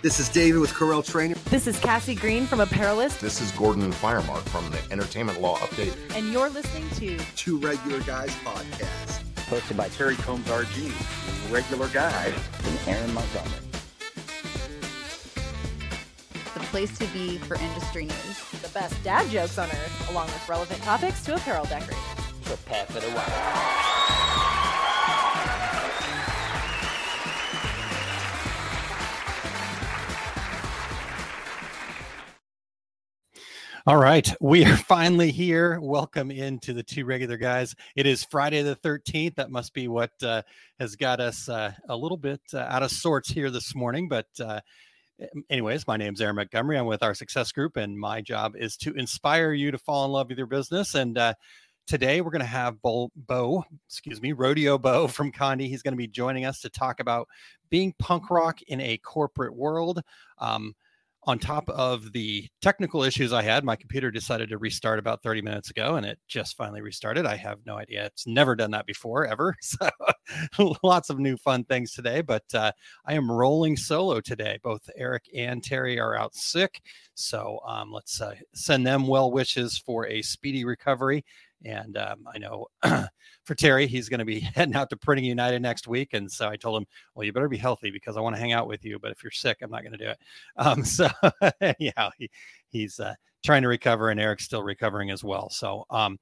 This is David with Corel Trainer. This is Cassie Green from Apparelist. This is Gordon and Firemark from the Entertainment Law Update. And you're listening to Two Regular Guys Podcast. Hosted by Terry Combs RG, Regular Guy, and Aaron Montgomery. The place to be for industry news. The best dad jokes on earth, along with relevant topics to apparel decorating. Prepare for the wild. All right, we are finally here. Welcome into the two regular guys. It is Friday the 13th. That must be what uh, has got us uh, a little bit uh, out of sorts here this morning. But, uh, anyways, my name is Aaron Montgomery. I'm with our success group, and my job is to inspire you to fall in love with your business. And uh, today we're going to have Bo, Bo, excuse me, Rodeo Bo from Condé. He's going to be joining us to talk about being punk rock in a corporate world. Um, on top of the technical issues I had, my computer decided to restart about 30 minutes ago and it just finally restarted. I have no idea. It's never done that before, ever. So lots of new fun things today, but uh, I am rolling solo today. Both Eric and Terry are out sick. So um, let's uh, send them well wishes for a speedy recovery. And um, I know for Terry, he's going to be heading out to Printing United next week. And so I told him, well, you better be healthy because I want to hang out with you. But if you're sick, I'm not going to do it. Um, so, yeah, he, he's uh, trying to recover, and Eric's still recovering as well. So, um,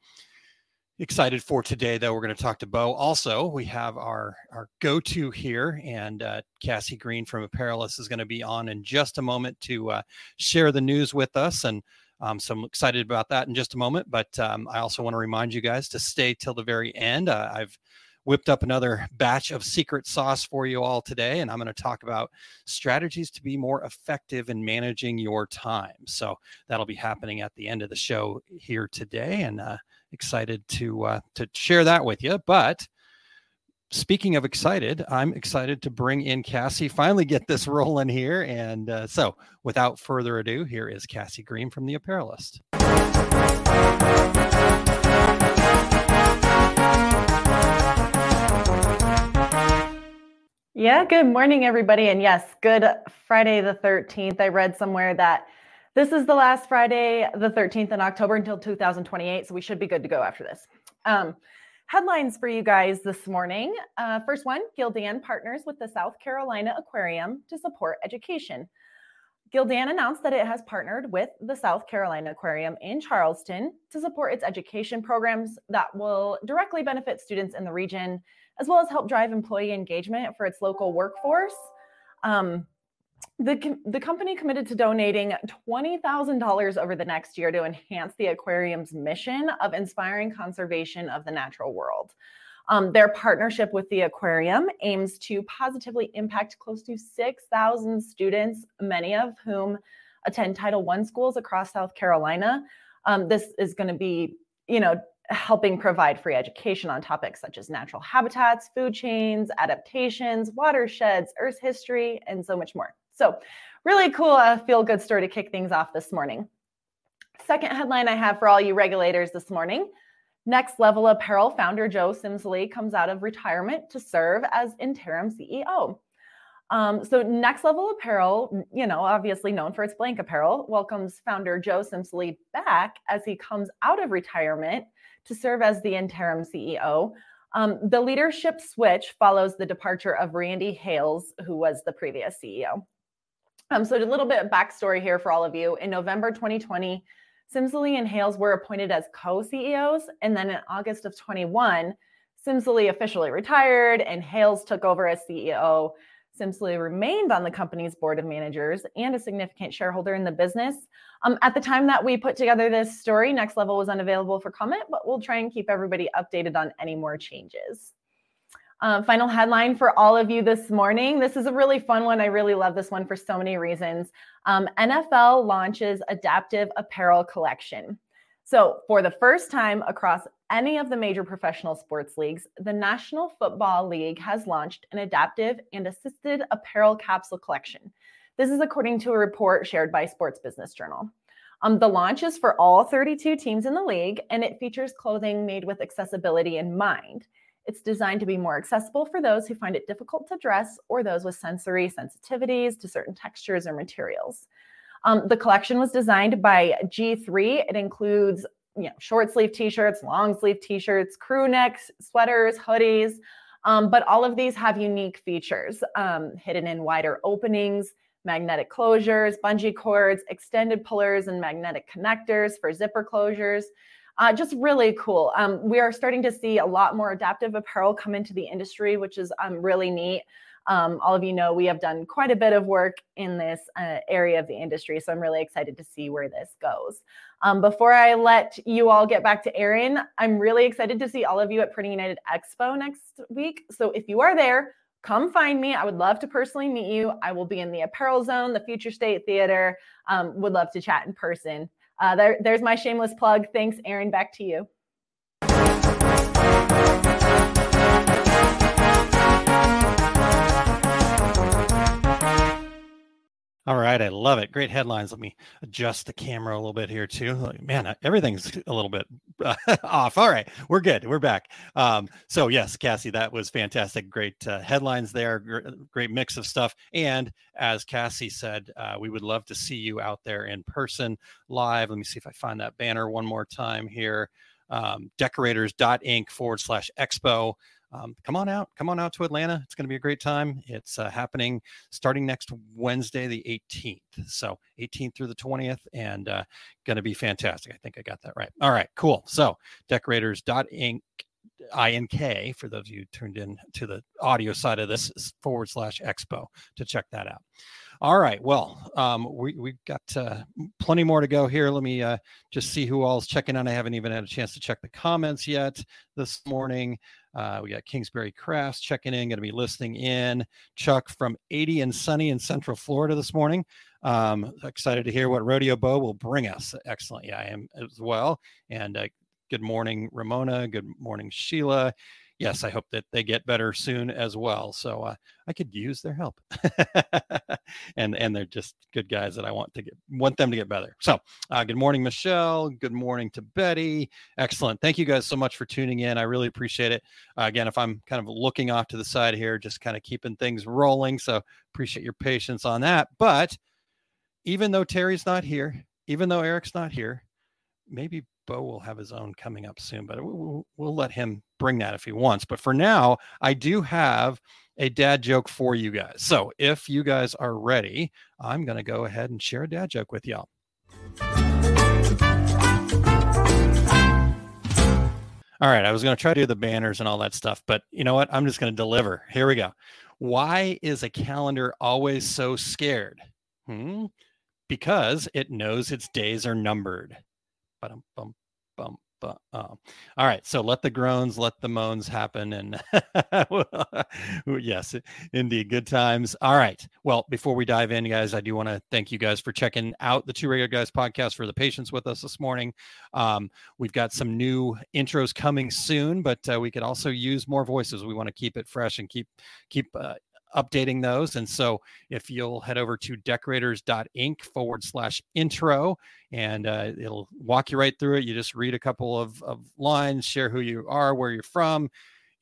excited for today though we're going to talk to bo also we have our our go-to here and uh, cassie green from apparelist is going to be on in just a moment to uh, share the news with us and um, so I'm excited about that in just a moment. But um, I also want to remind you guys to stay till the very end. Uh, I've whipped up another batch of secret sauce for you all today, and I'm going to talk about strategies to be more effective in managing your time. So that'll be happening at the end of the show here today, and uh, excited to uh, to share that with you. But speaking of excited, I'm excited to bring in Cassie, finally get this rolling here. And uh, so, without further ado, here is Cassie Green from The Apparelist. Yeah, good morning, everybody. And yes, good Friday the 13th. I read somewhere that this is the last Friday, the 13th in October until 2028. So we should be good to go after this. Um, Headlines for you guys this morning. Uh, first one Gildan partners with the South Carolina Aquarium to support education. Gildan announced that it has partnered with the South Carolina Aquarium in Charleston to support its education programs that will directly benefit students in the region, as well as help drive employee engagement for its local workforce. Um, the, the company committed to donating $20,000 over the next year to enhance the aquarium's mission of inspiring conservation of the natural world. Um, their partnership with the aquarium aims to positively impact close to 6,000 students, many of whom attend Title I schools across South Carolina. Um, this is going to be, you know, helping provide free education on topics such as natural habitats, food chains, adaptations, watersheds, Earth history, and so much more. So, really cool uh, feel good story to kick things off this morning. Second headline I have for all you regulators this morning Next Level Apparel founder Joe Simsley comes out of retirement to serve as interim CEO. Um, so, Next Level Apparel, you know, obviously known for its blank apparel, welcomes founder Joe Simsley back as he comes out of retirement to serve as the interim CEO. Um, the leadership switch follows the departure of Randy Hales, who was the previous CEO. Um, so, a little bit of backstory here for all of you. In November 2020, Simsley and Hales were appointed as co CEOs. And then in August of 21, Simsley officially retired and Hales took over as CEO. Simsley remained on the company's board of managers and a significant shareholder in the business. Um, at the time that we put together this story, Next Level was unavailable for comment, but we'll try and keep everybody updated on any more changes. Um, final headline for all of you this morning. This is a really fun one. I really love this one for so many reasons. Um, NFL launches adaptive apparel collection. So, for the first time across any of the major professional sports leagues, the National Football League has launched an adaptive and assisted apparel capsule collection. This is according to a report shared by Sports Business Journal. Um, the launch is for all 32 teams in the league, and it features clothing made with accessibility in mind. It's designed to be more accessible for those who find it difficult to dress or those with sensory sensitivities to certain textures or materials. Um, the collection was designed by G3. It includes you know, short sleeve t-shirts, long sleeve t-shirts, crew necks, sweaters, hoodies. Um, but all of these have unique features um, hidden in wider openings, magnetic closures, bungee cords, extended pullers, and magnetic connectors for zipper closures. Uh, just really cool. Um, we are starting to see a lot more adaptive apparel come into the industry, which is um, really neat. Um, all of you know we have done quite a bit of work in this uh, area of the industry, so I'm really excited to see where this goes. Um, before I let you all get back to Erin, I'm really excited to see all of you at Printing United Expo next week. So if you are there, come find me. I would love to personally meet you. I will be in the apparel zone, the Future State Theater. Um, would love to chat in person. Uh, there, there's my shameless plug. Thanks, Aaron. Back to you. All right, I love it. Great headlines. Let me adjust the camera a little bit here too. Man, everything's a little bit off. All right, we're good. We're back. Um, so yes, Cassie, that was fantastic. Great uh, headlines there. Great mix of stuff. And as Cassie said, uh, we would love to see you out there in person, live. Let me see if I find that banner one more time here. Um, decorators.inc forward slash expo um, come on out come on out to atlanta it's going to be a great time it's uh, happening starting next wednesday the 18th so 18th through the 20th and uh, going to be fantastic i think i got that right all right cool so decorators.inc ink for those of you tuned in to the audio side of this forward slash expo to check that out all right. Well, um, we, we've got uh, plenty more to go here. Let me uh, just see who all's checking on. I haven't even had a chance to check the comments yet this morning. Uh, we got Kingsbury Crafts checking in, going to be listening in. Chuck from 80 and sunny in Central Florida this morning. Um, excited to hear what Rodeo Bo will bring us. Excellent. Yeah, I am as well. And uh, good morning, Ramona. Good morning, Sheila yes, I hope that they get better soon as well. So uh, I could use their help, and and they're just good guys that I want to get want them to get better. So uh, good morning, Michelle. Good morning to Betty. Excellent. Thank you guys so much for tuning in. I really appreciate it. Uh, again, if I'm kind of looking off to the side here, just kind of keeping things rolling. So appreciate your patience on that. But even though Terry's not here, even though Eric's not here, maybe Bo will have his own coming up soon, but we'll, we'll, let him bring that if he wants. But for now, I do have a dad joke for you guys. So if you guys are ready, I'm going to go ahead and share a dad joke with y'all. All right, I was going to try to do the banners and all that stuff, but you know what? I'm just going to deliver. Here we go. Why is a calendar always so scared? Hmm? Because it knows its days are numbered. Bum, bum, bum, bum. Oh. All right. So let the groans, let the moans happen. And yes, indeed. Good times. All right. Well, before we dive in, guys, I do want to thank you guys for checking out the Two Regular Guys podcast for the patience with us this morning. Um, we've got some new intros coming soon, but uh, we could also use more voices. We want to keep it fresh and keep keep uh, updating those. And so if you'll head over to decorators.inc forward slash intro, and uh, it'll walk you right through it. You just read a couple of, of lines, share who you are, where you're from.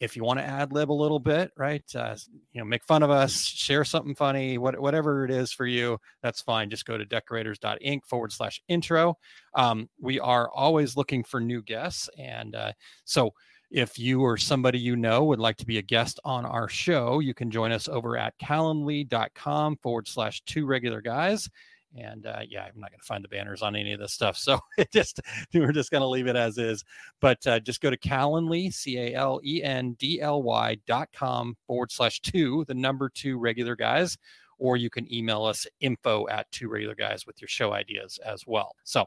If you want to ad lib a little bit, right? Uh, you know, make fun of us, share something funny, what, whatever it is for you, that's fine. Just go to decorators.inc forward slash intro. Um, we are always looking for new guests. And uh, so, if you or somebody you know would like to be a guest on our show, you can join us over at calendly.com forward slash two regular guys. And uh, yeah, I'm not going to find the banners on any of this stuff. So it just, we're just going to leave it as is. But uh, just go to Calendly, C A L E N D L Y dot com forward slash two, the number two regular guys. Or you can email us info at two regular guys with your show ideas as well. So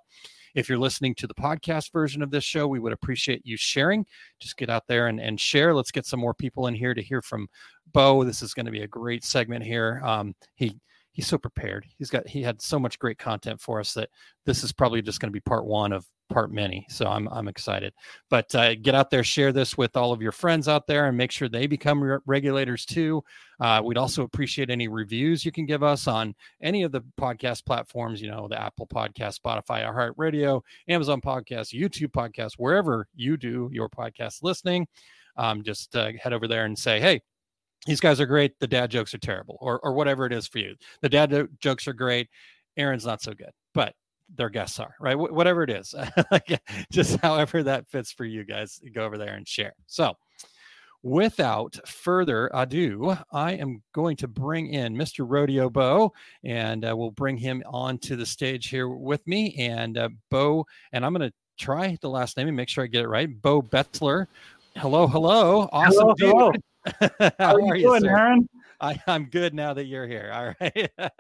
if you're listening to the podcast version of this show, we would appreciate you sharing. Just get out there and, and share. Let's get some more people in here to hear from Bo. This is going to be a great segment here. Um, he he's so prepared. He's got he had so much great content for us that this is probably just going to be part one of part many. So I'm I'm excited. But uh, get out there, share this with all of your friends out there, and make sure they become re- regulators too. Uh, we'd also appreciate any reviews you can give us on any of the podcast platforms. You know, the Apple Podcast, Spotify, iHeartRadio, Amazon Podcast, YouTube Podcast, wherever you do your podcast listening. um, just uh, head over there and say, hey, these guys are great. The dad jokes are terrible, or or whatever it is for you. The dad jokes are great. Aaron's not so good, but their guests are right. Wh- whatever it is, just however that fits for you guys, go over there and share. So, without further ado, I am going to bring in Mr. Rodeo Bo, and uh, we'll bring him onto the stage here with me. And uh, Bo, and I'm going to try the last name and make sure I get it right. Bo Betzler. Hello, hello. Awesome. Hello, hello. How, How are you doing, sir? Aaron? I, I'm good now that you're here. All right.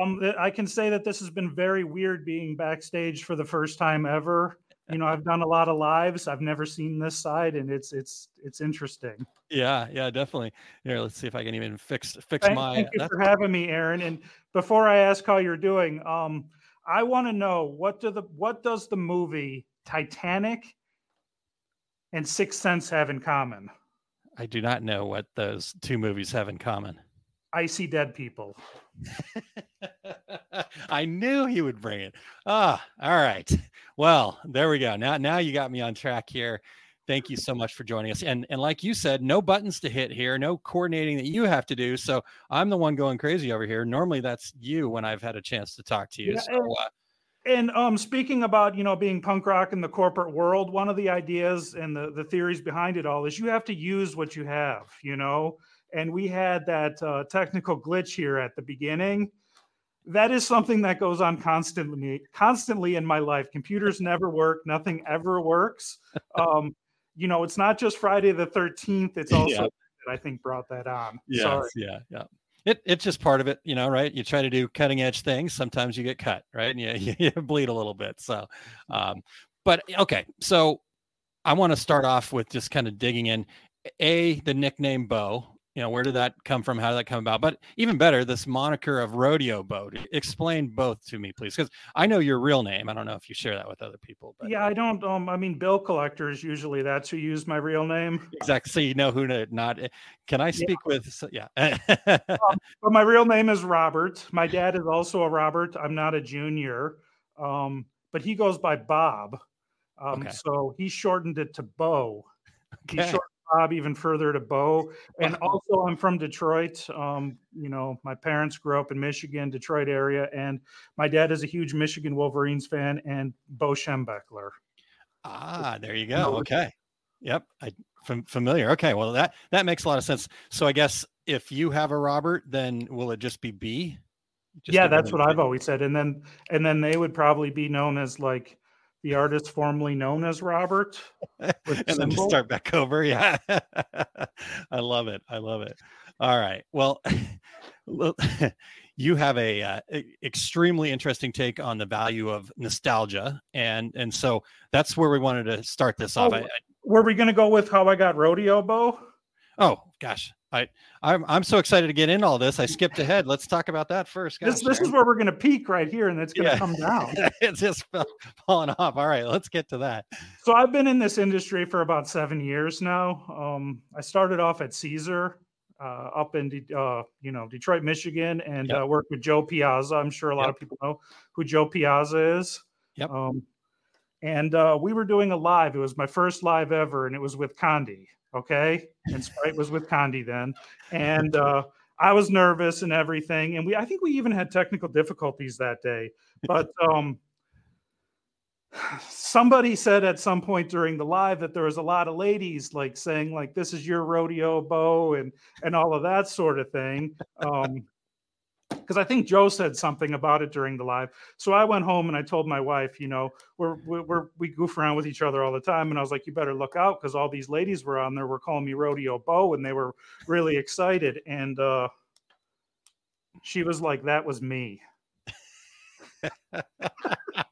Um, I can say that this has been very weird being backstage for the first time ever. You know, I've done a lot of lives. I've never seen this side, and it's it's it's interesting. yeah, yeah, definitely. Here, let's see if I can even fix fix Thank, my. thank you for having me, Aaron. And before I ask how you're doing, um, I want to know what do the what does the movie Titanic and Sixth Sense have in common? I do not know what those two movies have in common. I see dead people. I knew he would bring it. Ah, all right. Well, there we go. Now, now you got me on track here. Thank you so much for joining us. And and like you said, no buttons to hit here, no coordinating that you have to do. So I'm the one going crazy over here. Normally that's you when I've had a chance to talk to you. Yeah, so uh, And um, speaking about you know being punk rock in the corporate world, one of the ideas and the the theories behind it all is you have to use what you have, you know. And we had that uh, technical glitch here at the beginning. That is something that goes on constantly, constantly in my life. Computers never work. Nothing ever works. Um, you know, it's not just Friday the Thirteenth. It's also Yeah. that I think brought that on. Yes, Sorry. yeah, yeah. It, it's just part of it, you know, right? You try to do cutting edge things. Sometimes you get cut, right? And you, you, bleed a little bit. So, um, but okay. So I want to start off with just kind of digging in. A, the nickname Bo, you know, where did that come from? How did that come about? But even better, this moniker of Rodeo Bo. Explain both to me, please. Because I know your real name. I don't know if you share that with other people. But Yeah, I don't. Um, I mean, bill collectors usually that's who use my real name. exactly. So you know who to not. Can I speak with? So, yeah. But my real name is Robert. My dad is also a Robert. I'm not a junior, um, but he goes by Bob. Um, Okay. So he shortened it to Bo. He Okay. shortened Bob even further to Bo. And also, I'm from Detroit. Um, you know, my parents grew up in Michigan, Detroit area, and my dad is a huge Michigan Wolverines fan and Bo Schembechler. Ah, there you go. Okay. Yep. I fam- familiar. Okay. Well, that that makes a lot of sense. So I guess if you have a Robert, then will it just be B? Just yeah, that's what I've always said. And then and then they would probably be known as like the artist formerly known as Robert. and then just start back over. Yeah. I love it. I love it. All right. Well, you have a uh, extremely interesting take on the value of nostalgia, and and so that's where we wanted to start this off. Oh, I, I, Were we going to go with how I got rodeo Bo? oh gosh, I I'm I'm so excited to get in all this. I skipped ahead. Let's talk about that first. This Gosh, this is Aaron. where we're going to peak right here, and it's going to Yeah. come down. it's just falling off. All right, let's get to that. So I've been in this industry for about seven years now. Um, I started off at Siser uh, up in De- uh, you know Detroit, Michigan, and Yep. uh, worked with Joe Piazza. I'm sure a lot Yep. of people know who Joe Piazza is. Yep. Um, and uh, we were doing a live. It was my first live ever, and it was with Condé. Okay, and Sprite was with Condé then, and uh, I was nervous and everything. And we, I think we even had technical difficulties that day. But um, somebody said at some point during the live that there was a lot of ladies like saying like this is your rodeo Bo and and all of that sort of thing um because i think joe said something about it during the live. So i went home and i told my wife you know we're, we're, we goof around with each other all the time. And i was like you better look out because all these ladies were on there were calling me rodeo Bo and they were really excited. And uh she was like that was me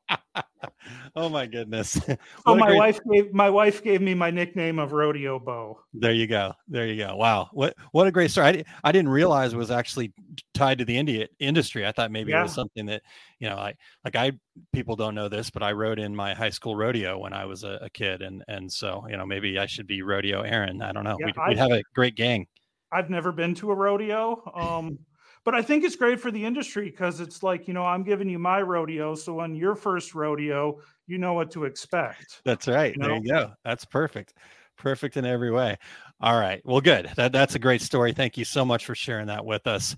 oh my goodness. a my great- wife gave my wife gave me my nickname of rodeo Bo There you go. There you go. Wow. What what a great story. I, I didn't realize it was actually tied to the India industry. I thought maybe it was something that, you know, I like I people don't know this, but I rode in my high school rodeo when I was a, a kid and and so, you know, maybe I should be rodeo Aaron. I don't know. Yeah, we'd, I- we'd have a great gang. I've never been to a rodeo. Um, but I think it's great for the industry because it's like, you know, I'm giving you my rodeo. So on your first rodeo, you know what to expect. That's right. You There you go. That's perfect. perfect in every way. All right. Well, good. That that's a great story. Thank you so much for sharing that with us.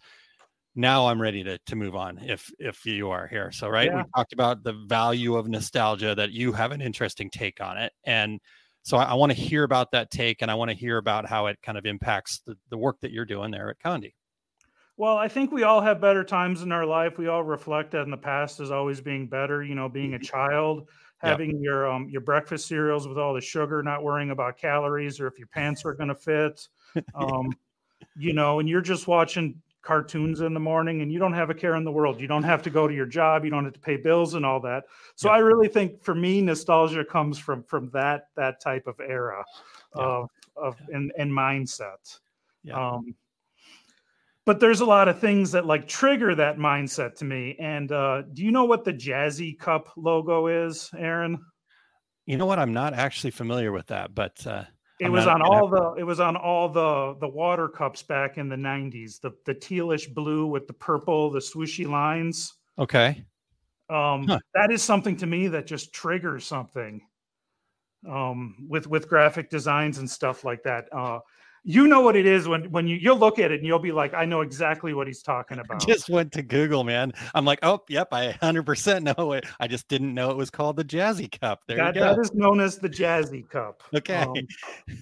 Now I'm ready to to move on if if you are here. So right, Yeah. we talked about the value of nostalgia that you have an interesting take on it. And so I, I want to hear about that take and I want to hear about how it kind of impacts the, the work that you're doing there at Condé. Well, I think we all have better times in our life. We all reflect on the past as always being better. You know, being a child, Yep. having your um your breakfast cereals with all the sugar, not worrying about calories or if your pants are going to fit. Um, you know, and you're just watching cartoons in the morning and you don't have a care in the world. You don't have to go to your job, you don't have to pay bills and all that. So Yep. I really think for me nostalgia comes from from that that type of era Yeah. of of and, and mindset. Yeah. Um but there's a lot of things that like trigger that mindset to me. And uh, do you know what the Jazzy Cup logo is, Aaron? You know what? I'm not actually familiar with that, but uh, It I'm was not on all the it was on all the the water cups back in the 90s. The the tealish blue with the purple, the swooshy lines. okay. Um, Huh. that is something to me that just triggers something. Um, with with graphic designs and stuff like that. Uh, you know what it is when when you you'll look at it and you'll be like, I know exactly what he's talking about. I just went to Google, man. I'm like, oh, yep, I 100% know it. I just didn't know it was called the Jazzy Cup. There that, you go. that is known as the Jazzy Cup. okay. Um,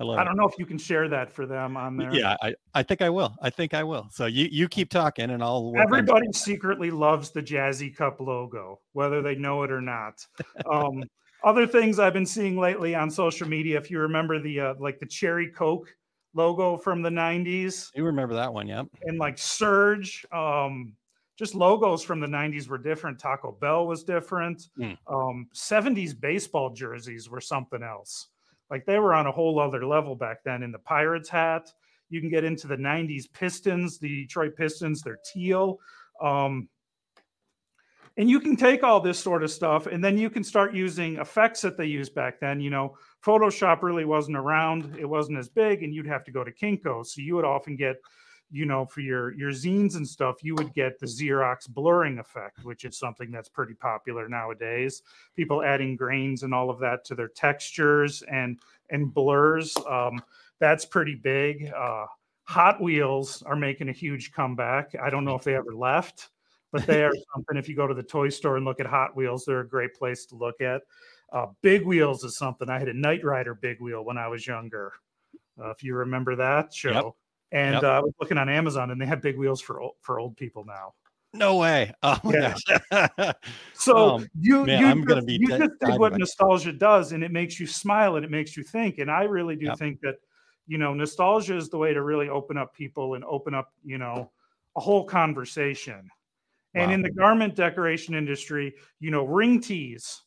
I I don't know if you can share that for them on there. Yeah, I, I think I will. I think I will. So you you keep talking and I'll Everybody secretly loves the Jazzy Cup logo, whether they know it or not. Um, other things I've been seeing lately on social media, if you remember the uh, like the Cherry Coke logo from the 90s You remember that one, yep. and like Surge, um, just logos from the 90s were different. Taco Bell was different. Hmm. Um, 70s baseball jerseys were something else. Like they were on a whole other level back then. In the Pirates hat, you can get into the 90s Pistons, the Detroit Pistons, they're teal. Um, and you can take all this sort of stuff and then you can start using effects that they used back then. You know, Photoshop really wasn't around, it wasn't as big, and you'd have to go to Kinko. So you would often get you know, for your your zines and stuff, you would get the Xerox blurring effect, which is something that's pretty popular nowadays. People adding grains and all of that to their textures and and blurs. Um, that's pretty big. Uh, Hot Wheels are making a huge comeback. I don't know if they ever left, but they are something. If you go to the toy store and look at Hot Wheels, they're a great place to look at. Uh, Big Wheels is something. I had a Knight Rider Big Wheel when I was younger. Uh, if you remember that show. And Yep. uh, I was looking on Amazon, and they have big wheels for old, for old people now. No way. Oh Yeah. So Oh, you man, you I'm gonna just- be you just did what nostalgia does, and it makes you smile and it makes you think. And I really do Yep. think that you know nostalgia is the way to really open up people and open up you know a whole conversation. And Wow. in the garment decoration industry, you know, ring tees,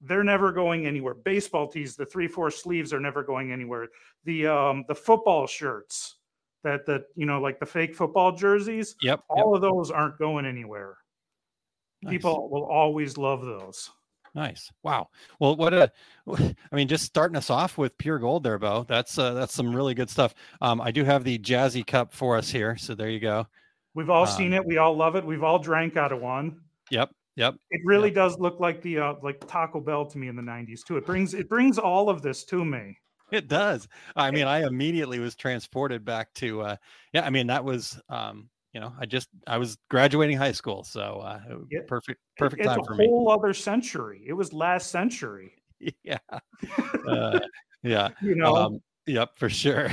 they're never going anywhere. Baseball tees, the three four sleeves are never going anywhere. The um the football shirts that that you know like the fake football jerseys, Yep. yep. all of those aren't going anywhere. Nice. People will always love those. Nice. Wow. Well, what a, I mean, just starting us off with pure gold there, Bo. That's uh, that's some really good stuff. Um, I do have the Jazzy Cup for us here, so there you go. We've all seen Um, it. We all love it. We've all drank out of one. Yep. Yep. It really does look like the uh, like Taco Bell to me in the '90s too. It brings it brings all of this to me. It does. I mean, I immediately was transported back to, uh, yeah. I mean, that was, um, you know, I just I was graduating high school, so uh, it perfect, It- perfect it's time for me. It's a whole other century. It was last century. Yeah. Uh, yeah. You know, Um, yep, for sure.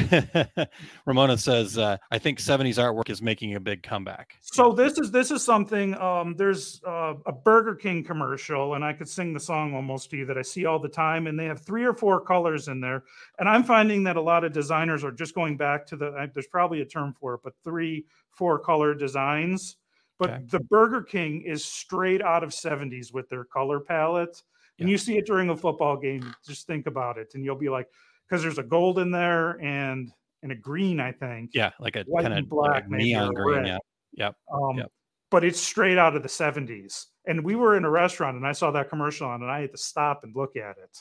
Ramona says, uh, I think 70s artwork is making a big comeback. So this is this is something. Um, there's uh, a Burger King commercial, and I could sing the song almost to you that I see all the time, and they have three or four colors in there. And I'm finding that a lot of designers are just going back to the. uh, There's probably a term for it, but three, four color designs. But Okay. the Burger King is straight out of 70s with their color palette. And Yeah. you see it during a football game. Just think about it, and you'll be like, because there's a gold in there and and a green, I think. Yeah, like a kind of black, maybe, neon green. red. Yeah. Yep. Um, Yep. But it's straight out of the 70s. And we were in a restaurant and I saw that commercial on and I had to stop and look at it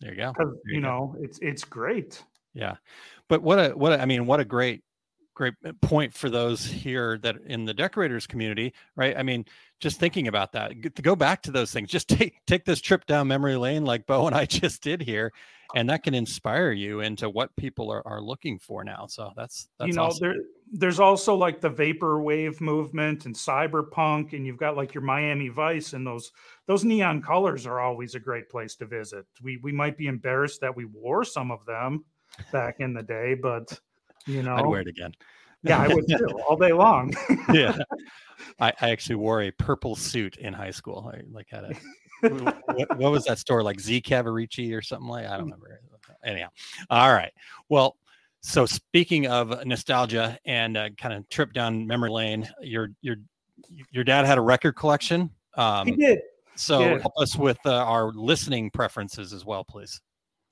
There you go. There you go. know, it's it's great. Yeah. But what a what a, I mean, what a great great uh, point for those here that in the decorators community, right? I mean, just thinking about that, to go back to those things, just take take this trip down memory lane, like Bo and I just did here, and that can inspire you into what people are, are looking for now. So that's that's you know, awesome. there there's also like the vaporwave movement and cyberpunk, and you've got like your Miami Vice, and those those neon colors are always a great place to visit. We we might be embarrassed that we wore some of them back in the day, but you know, I'd wear it again. yeah, I would too, all day long. yeah. I, I actually wore a purple suit in high school. I like had a what, what was that store like Z Cavaricci or something like I don't remember. Anyhow, all right. Well, so speaking of nostalgia and uh, kind of trip down memory lane, your your your dad had a record collection. he Um, did. so yeah. help us with uh, our listening preferences as well, please.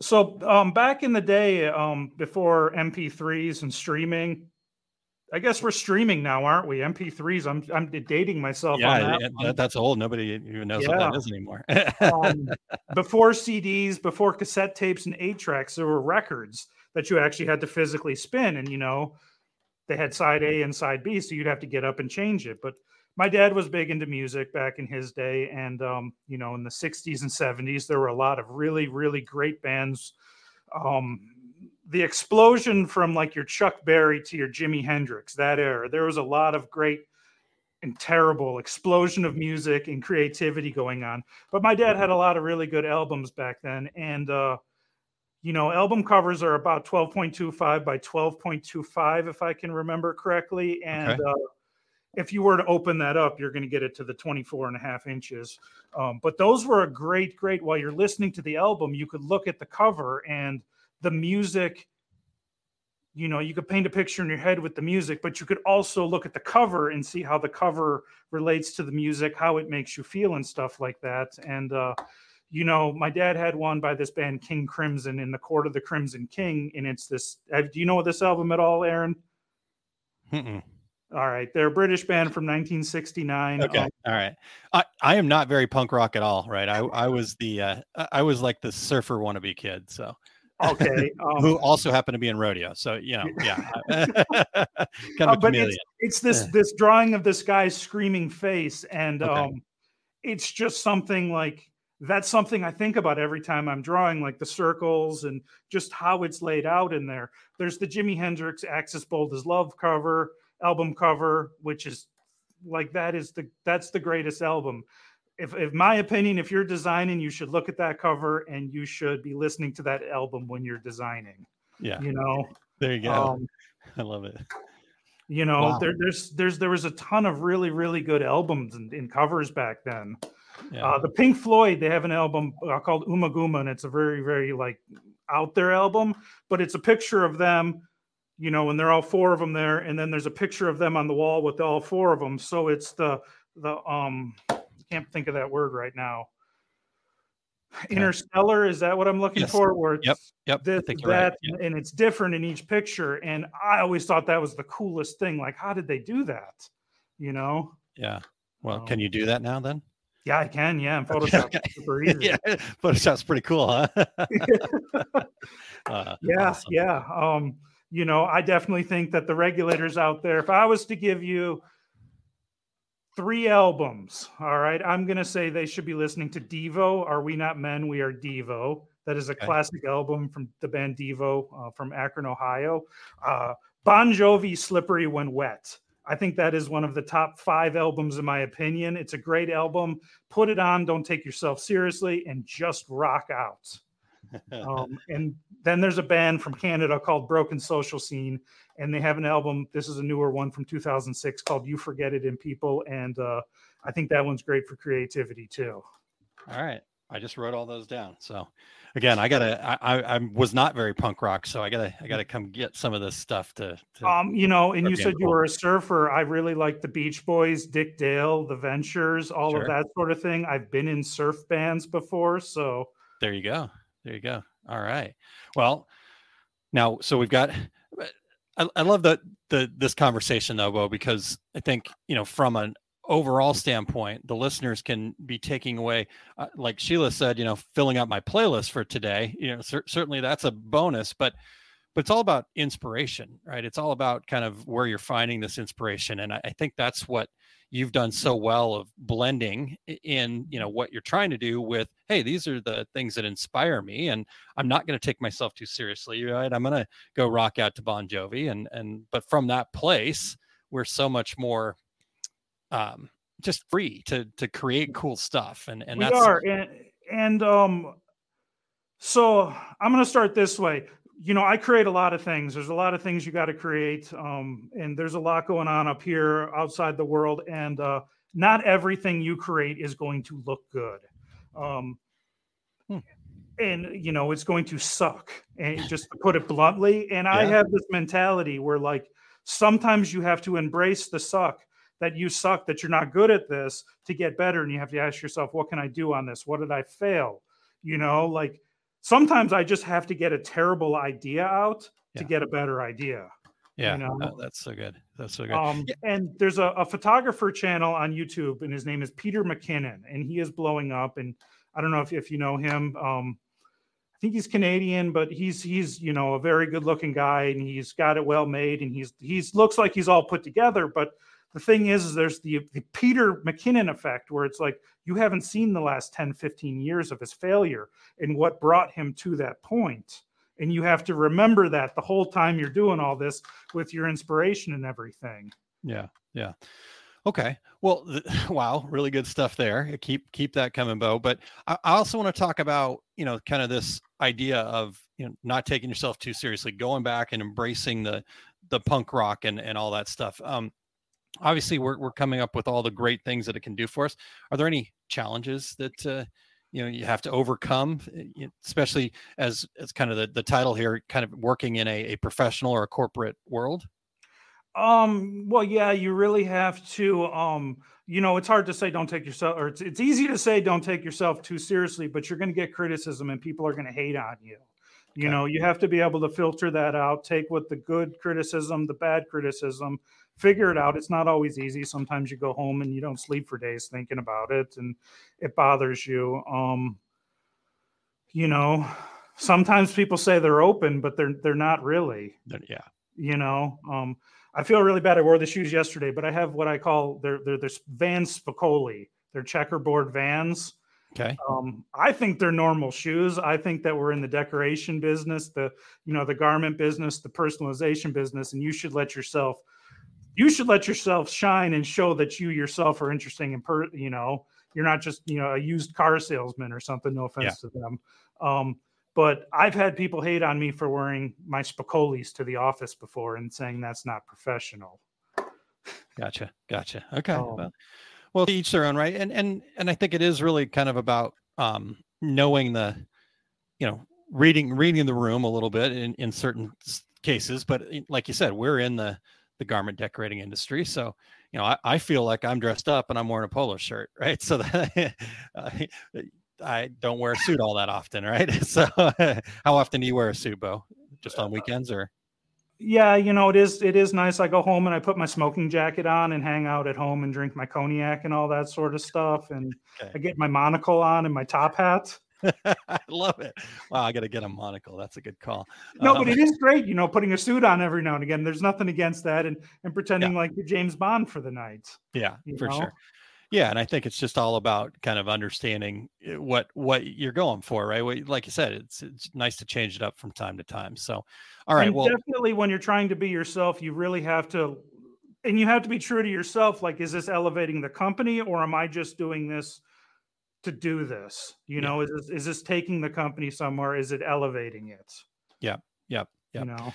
So um, back in the day, um, before MP3s and streaming, I guess we're streaming now, aren't we? MP3s. I'm I'm dating myself on Yeah, that. yeah, that, that's old. Nobody even knows what that Yeah. is anymore. um, before CDs, before cassette tapes and eight tracks, there were records that you actually had to physically spin, and you know they had side A and side B, so you'd have to get up and change it. But my dad was big into music back in his day, and um, you know in the '60s and '70s there were a lot of really, really great bands. Um, the explosion from like your Chuck Berry to your Jimi Hendrix, that era, there was a lot of great and terrible explosion of music and creativity going on but my dad had a lot of really good albums back then and uh you know album covers are about 12.25 by 12.25 if i can remember correctly and Okay. uh if you were to open that up you're going to get it to the 24 and a half inches. Um, but those were a great great while you're listening to the album you could look at the cover and the music you know you could paint a picture in your head with the music but you could also look at the cover and see how the cover relates to the music how it makes you feel and stuff like that. And uh you know my dad had one by this band king crimson in the court of the crimson king and it's this uh, do you know this album at all aaron? Mm-mm. All right they're a british band from 1969 Okay. Um, All right. I, I am not very punk rock at all, right? I, I was the uh, I- was like the surfer wannabe kid, so okay um, who also happened to be in rodeo. So you know, yeah, kind uh, of a but it's, it's this this drawing of this guy's screaming face and Okay. um it's just something like that's something i think about every time i'm drawing like the circles and just how it's laid out in there there's the jimi hendrix axis bold as love cover album cover which is like that is the that's the greatest album if, if my opinion if you're designing you should look at that cover and you should be listening to that album when you're designing Yeah, you know there you go. um, I love it. you know Wow. there, there's there's there was a ton of really really good albums and, and covers back then Yeah. uh, the pink floyd they have an album uh, called Ummagumma and it's a very very like out there album but it's a picture of them you know and they're all four of them there and then there's a picture of them on the wall with all four of them so it's the the um I can't think of that word right now interstellar is that what i'm looking Yes. for where Yep, it's yep, this, think you're right, that, and it's different in each picture. And I always thought that was the coolest thing. Like, how did they do that? You know? Yeah. Well, Um, can you do that now then? Yeah, I can. Yeah, in Photoshop, Okay. super easy. yeah, Photoshop's pretty cool, huh? uh, yeah, awesome. yeah. Um, you know, I definitely think that the regulators out there, if I was to give you three albums, all right, I'm gonna say they should be listening to Devo. Are we not men? We are Devo. That is a Okay. classic album from the band Devo uh, from Akron, Ohio. Uh, bon Jovi, "Slippery When Wet." I think that is one of the top five albums in my opinion. It's a great album. Put it on. Don't take yourself seriously and just rock out um, and then there's a band from Canada called Broken Social Scene, and they have an album. This is a newer one from 2006 called "You Forget It in People," and uh, I think that one's great for creativity too. All right. I just wrote all those down. So again, I gotta I, I I was not very punk rock, so I gotta I gotta come get some of this stuff to, to Um, you know, and you said you were a surfer. I really like the Beach Boys, Dick Dale, the Ventures, all Sure. of that sort of thing. I've been in surf bands before, so there you go. There you go. All right. Well, now so we've got I, I love the the this conversation though, Bo, because I think, you know, from an overall standpoint, the listeners can be taking away, uh, like Sheila said, you know, filling out my playlist for today. You know, cer- certainly that's a bonus, but but it's all about inspiration, right? It's all about kind of where you're finding this inspiration. And I, I think that's what you've done so well of blending in you know what you're trying to do with hey these are the things that inspire me and i'm not going to take myself too seriously right i'm going to go rock out to bon jovi and and but from that place we're so much more um just free to to create cool stuff and and we that's are and, and um so i'm going to start this way you know i create a lot of things. There's a lot of things you got to create um and there's a lot going on up here outside the world and uh not everything you create is going to look good. Um Hmm. and you know it's going to suck and just to put it bluntly and i have this mentality where like sometimes you have to embrace the suck that you suck that you're not good at this to get better and you have to ask yourself what can i do on this? What did i fail? You know like sometimes i just have to get a terrible idea out to get a better idea yeah know? that- that's so good that's so good. Um, and there's a, a photographer channel on youtube and his name is peter mckinnon and he is blowing up and i don't know if, if you know him um, i think he's canadian but he's he's you know a very good looking guy and he's got it well made and he's he's looks like he's all put together but the thing is, is there's the, the peter mckinnon effect where it's like you haven't seen the last 10 15 years of his failure and what brought him to that point and you have to remember that the whole time you're doing all this with your inspiration and everything Yeah, yeah. Okay. Well, th- wow, really good stuff there. Keep keep that coming, Bo. But I, I also want to talk about you know kind of this idea of you know not taking yourself too seriously, going back and embracing the the punk rock and and all that stuff. Um, obviously, we're we're coming up with all the great things that it can do for us. Are there any challenges that uh, you know you have to overcome, uh, especially as as kind of the the title here, kind of working in a, a professional or a corporate world? Um, well, yeah, you really have to um, you know, it's hard to say don't take yourself or it's it's easy to say don't take yourself too seriously, but you're gonna get criticism and people are gonna hate on you. You Okay. know, you have to be able to filter that out, take what the good criticism, the bad criticism, figure it out. It's not always easy. Sometimes you go home and you don't sleep for days thinking about it and it bothers you. Um, you know, sometimes people say they're open, but they're they're not really Yeah. you know um i feel really bad i wore the shoes yesterday but i have what i call they're they're, they're van spicoli they're checkerboard vans Okay. um i think they're normal shoes i think that we're in the decoration business the you know the garment business the personalization business and you should let yourself you should let yourself shine and show that you yourself are interesting and per you know you're not just you know a used car salesman or something no offense to them um but I've had people hate on me for wearing my Spicolis to the office before and saying that's not professional. Gotcha. Gotcha. Okay. Um, well, well, each their own, right? And and and I think it is really kind of about um, knowing the, you know, reading reading the room a little bit in in certain cases. But like you said, we're in the the garment decorating industry, so you know, I, I feel like I'm dressed up and I'm wearing a polo shirt, right? So that I, I don't wear a suit all that often, right? So how often do you wear a suit, Bo? Just on weekends or? Yeah, you know, it is it is nice. I go home and I put my smoking jacket on and hang out at home and drink my cognac and all that sort of stuff. And Okay. I get my monocle on and my top hat. I love it. Wow, I got to get a monocle. That's a good call. No, Um, but it is great, you know, putting a suit on every now and again. There's nothing against that and and pretending like you're James Bond for the night. yeah, for know? sure. Yeah, and I think it's just all about kind of understanding uh, what what you're going for, right? What, like you said, it's it's nice to change it up from time to time. So, all right, and well, definitely when you're trying to be yourself, you really have to, and you have to be true to yourself. Like, is this elevating the company, or am I just doing this to do this? You Yeah. know, is this, is this taking the company somewhere? Is it elevating it? yep, yep. You know,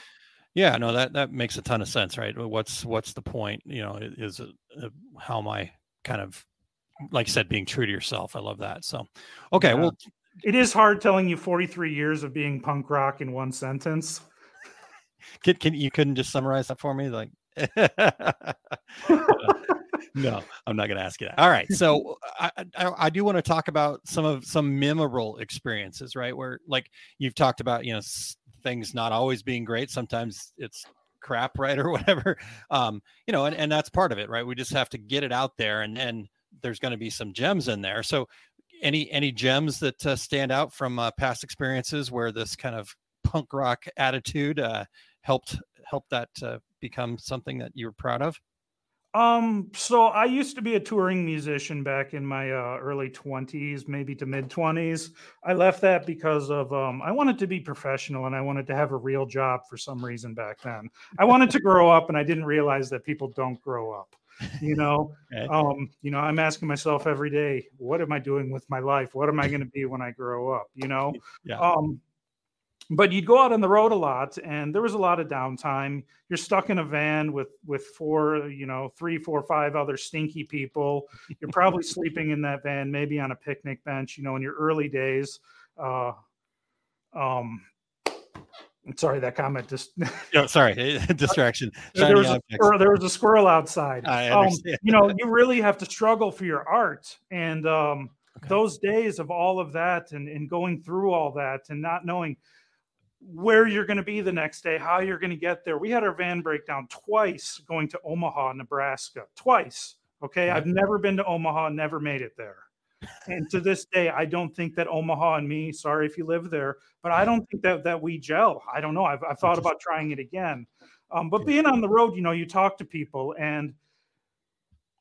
Yeah, no, that that makes a ton of sense, right? What's what's the point? You know, is it uh, how am I kind of like you said, being true to yourself? I love that. So, okay, Yeah. well, it is hard telling you 43 years of being punk rock in one sentence. can, can you couldn't just summarize that for me, like? no, I'm not going to ask you that. All right, so I, I I do want to talk about some of some memorable experiences, right? Where like you've talked about, you know, things not always being great. Sometimes it's crap, right, or whatever. Um, you know, and and that's part of it, right? We just have to get it out there, and then there's going to be some gems in there. So, any any gems that uh, stand out from uh, past experiences where this kind of punk rock attitude uh, helped helped that uh, become something that you were proud of? Um, so I used to be a touring musician back in my uh, early 20s, maybe to mid 20s. I left that because of um, I wanted to be professional and I wanted to have a real job for some reason back then. I wanted to grow up and I didn't realize that people don't grow up. You know, um, you know, I'm asking myself every day, what am I doing with my life? What am I going to be when I grow up? You know, Yeah. um, but you'd go out on the road a lot and there was a lot of downtime. You're stuck in a van with with four you know three four five other stinky people. You're probably sleeping in that van maybe on a picnic bench you know in your early days. Uh um sorry that comment just Yeah, sorry, distraction. there was, a squirrel, there was a squirrel outside. Um, you know you really have to struggle for your art and um Okay. those days of all of that and, and going through all that and not knowing where you're going to be the next day how you're going to get there. We had our van breakdown twice going to omaha nebraska twice okay? I've never been to omaha never made it there. And to this day i don't think that omaha and me sorry if you live there but i don't think that that we gel. I don't know. I've, I've thought about trying it again. Um, but being on the road you know you talk to people and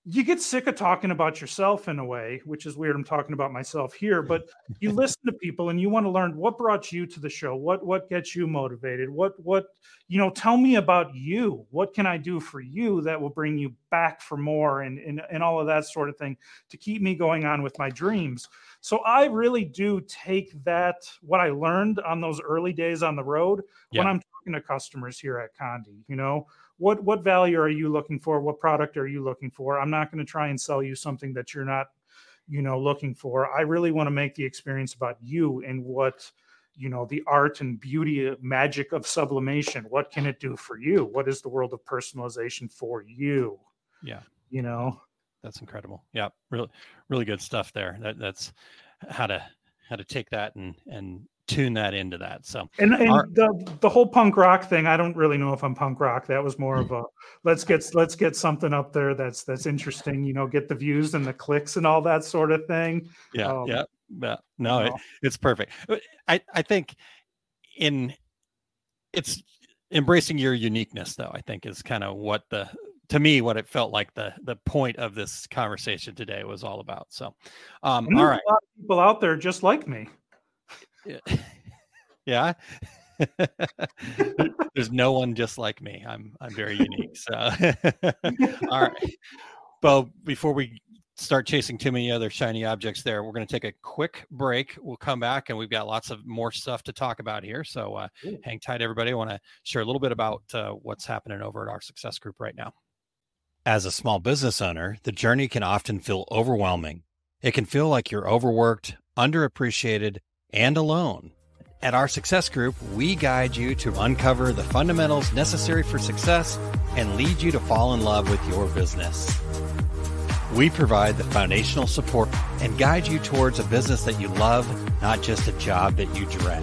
you get sick of talking about yourself in a way, which is weird. I'm talking about myself here, but you listen to people and you want to learn what brought you to the show, what what gets you motivated, what what you know. Tell me about you. What can I do for you that will bring you back for more and and and all of that sort of thing to keep me going on with my dreams. So I really do take that what I learned on those early days on the road when I'm talking to customers here at Condé. You know, what what value are you looking for? What product are you looking for? I'm not going to try and sell you something that you're not you know looking for. I really want to make the experience about you and what you know the art and beauty uh, magic of sublimation. What can it do for you? What is the world of personalization for you? Yeah. you know? That's incredible. Yeah, really, really good stuff there. That that's how to how to take that and and tune that into that. So and, and Are- the the whole punk rock thing i don't really know if i'm punk rock that was more of a let's get let's get something up there that's that's interesting you know get the views and the clicks and all that sort of thing yeah, Um, yeah, yeah. No, you it, it's perfect. Uh, I I think in it's embracing your uniqueness though. I think is kind of what the to me what it felt like the the point of this conversation today was all about. So, um, all right, a lot of people out there just like me yeah. There- There's no one just like me. I'm I'm very unique. So, all right, Well, Before we start chasing too many other shiny objects, there, we're going to take a quick break. We'll come back and we've got lots of more stuff to talk about here. So, uh, hang tight, everybody. I want to share a little bit about uh, what's happening over at our success group right now. As a small business owner, the journey can often feel overwhelming. It can feel like you're overworked, underappreciated, and alone. At our success group, we guide you to uncover the fundamentals necessary for success and lead you to fall in love with your business. We provide the foundational support and guide you towards a business that you love, not just a job that you dread.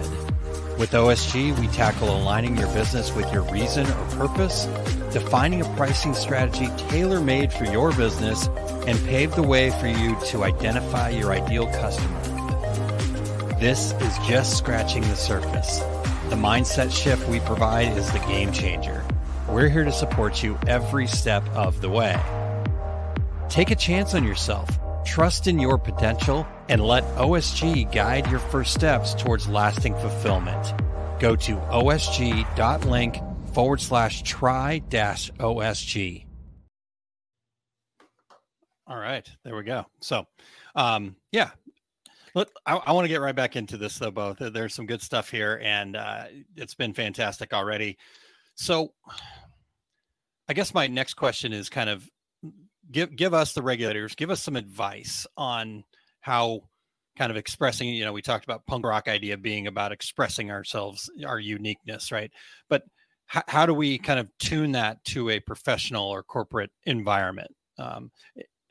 With OSG, we tackle aligning your business with your reason or purpose, defining a pricing strategy tailor made for your business, and pave the way for you to identify your ideal customer. This is just scratching the surface. The mindset shift we provide is the game changer. We're here to support you every step of the way. Take a chance on yourself, trust in your potential, and let OSG guide your first steps towards lasting fulfillment. Go to osg.link forward slash try dash OSG. All right, there we go. So, um, yeah, Look, I, I want to get right back into this though, both. There's some good stuff here, and uh, it's been fantastic already. So, I guess my next question is kind of give give us the regulators, give us some advice on how kind of expressing. You know, we talked about punk rock idea being about expressing ourselves, our uniqueness, right? But how, do we kind of tune that to a professional or corporate environment? Um,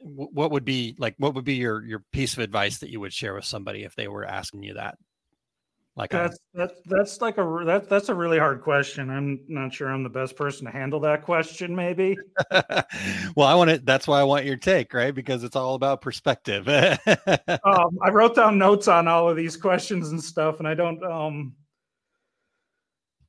what would be like what would be your your piece of advice that you would share with somebody if they were asking you that like That's that's that's like a that that's a really hard question. I'm not sure I'm the best person to handle that question. Maybe. well i want to that's why i want your take right because it's all about perspective um, I wrote down notes on all of these questions and stuff, and I don't. Um,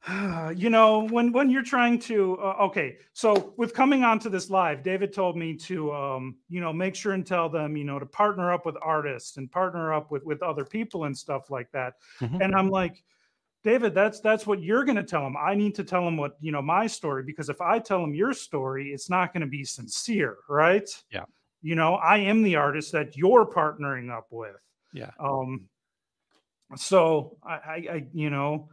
you know when when you're trying to uh, okay so with coming onto this live david told me to um you know make sure and tell them you know to partner up with artists and partner up with with other people and stuff like that Mhm. and i'm like david that's that's what you're going to tell them i need to tell them what you know my story because if i tell them your story it's not going to be sincere right Yeah. you know i am the artist that you're partnering up with Yeah. um so i i, I you know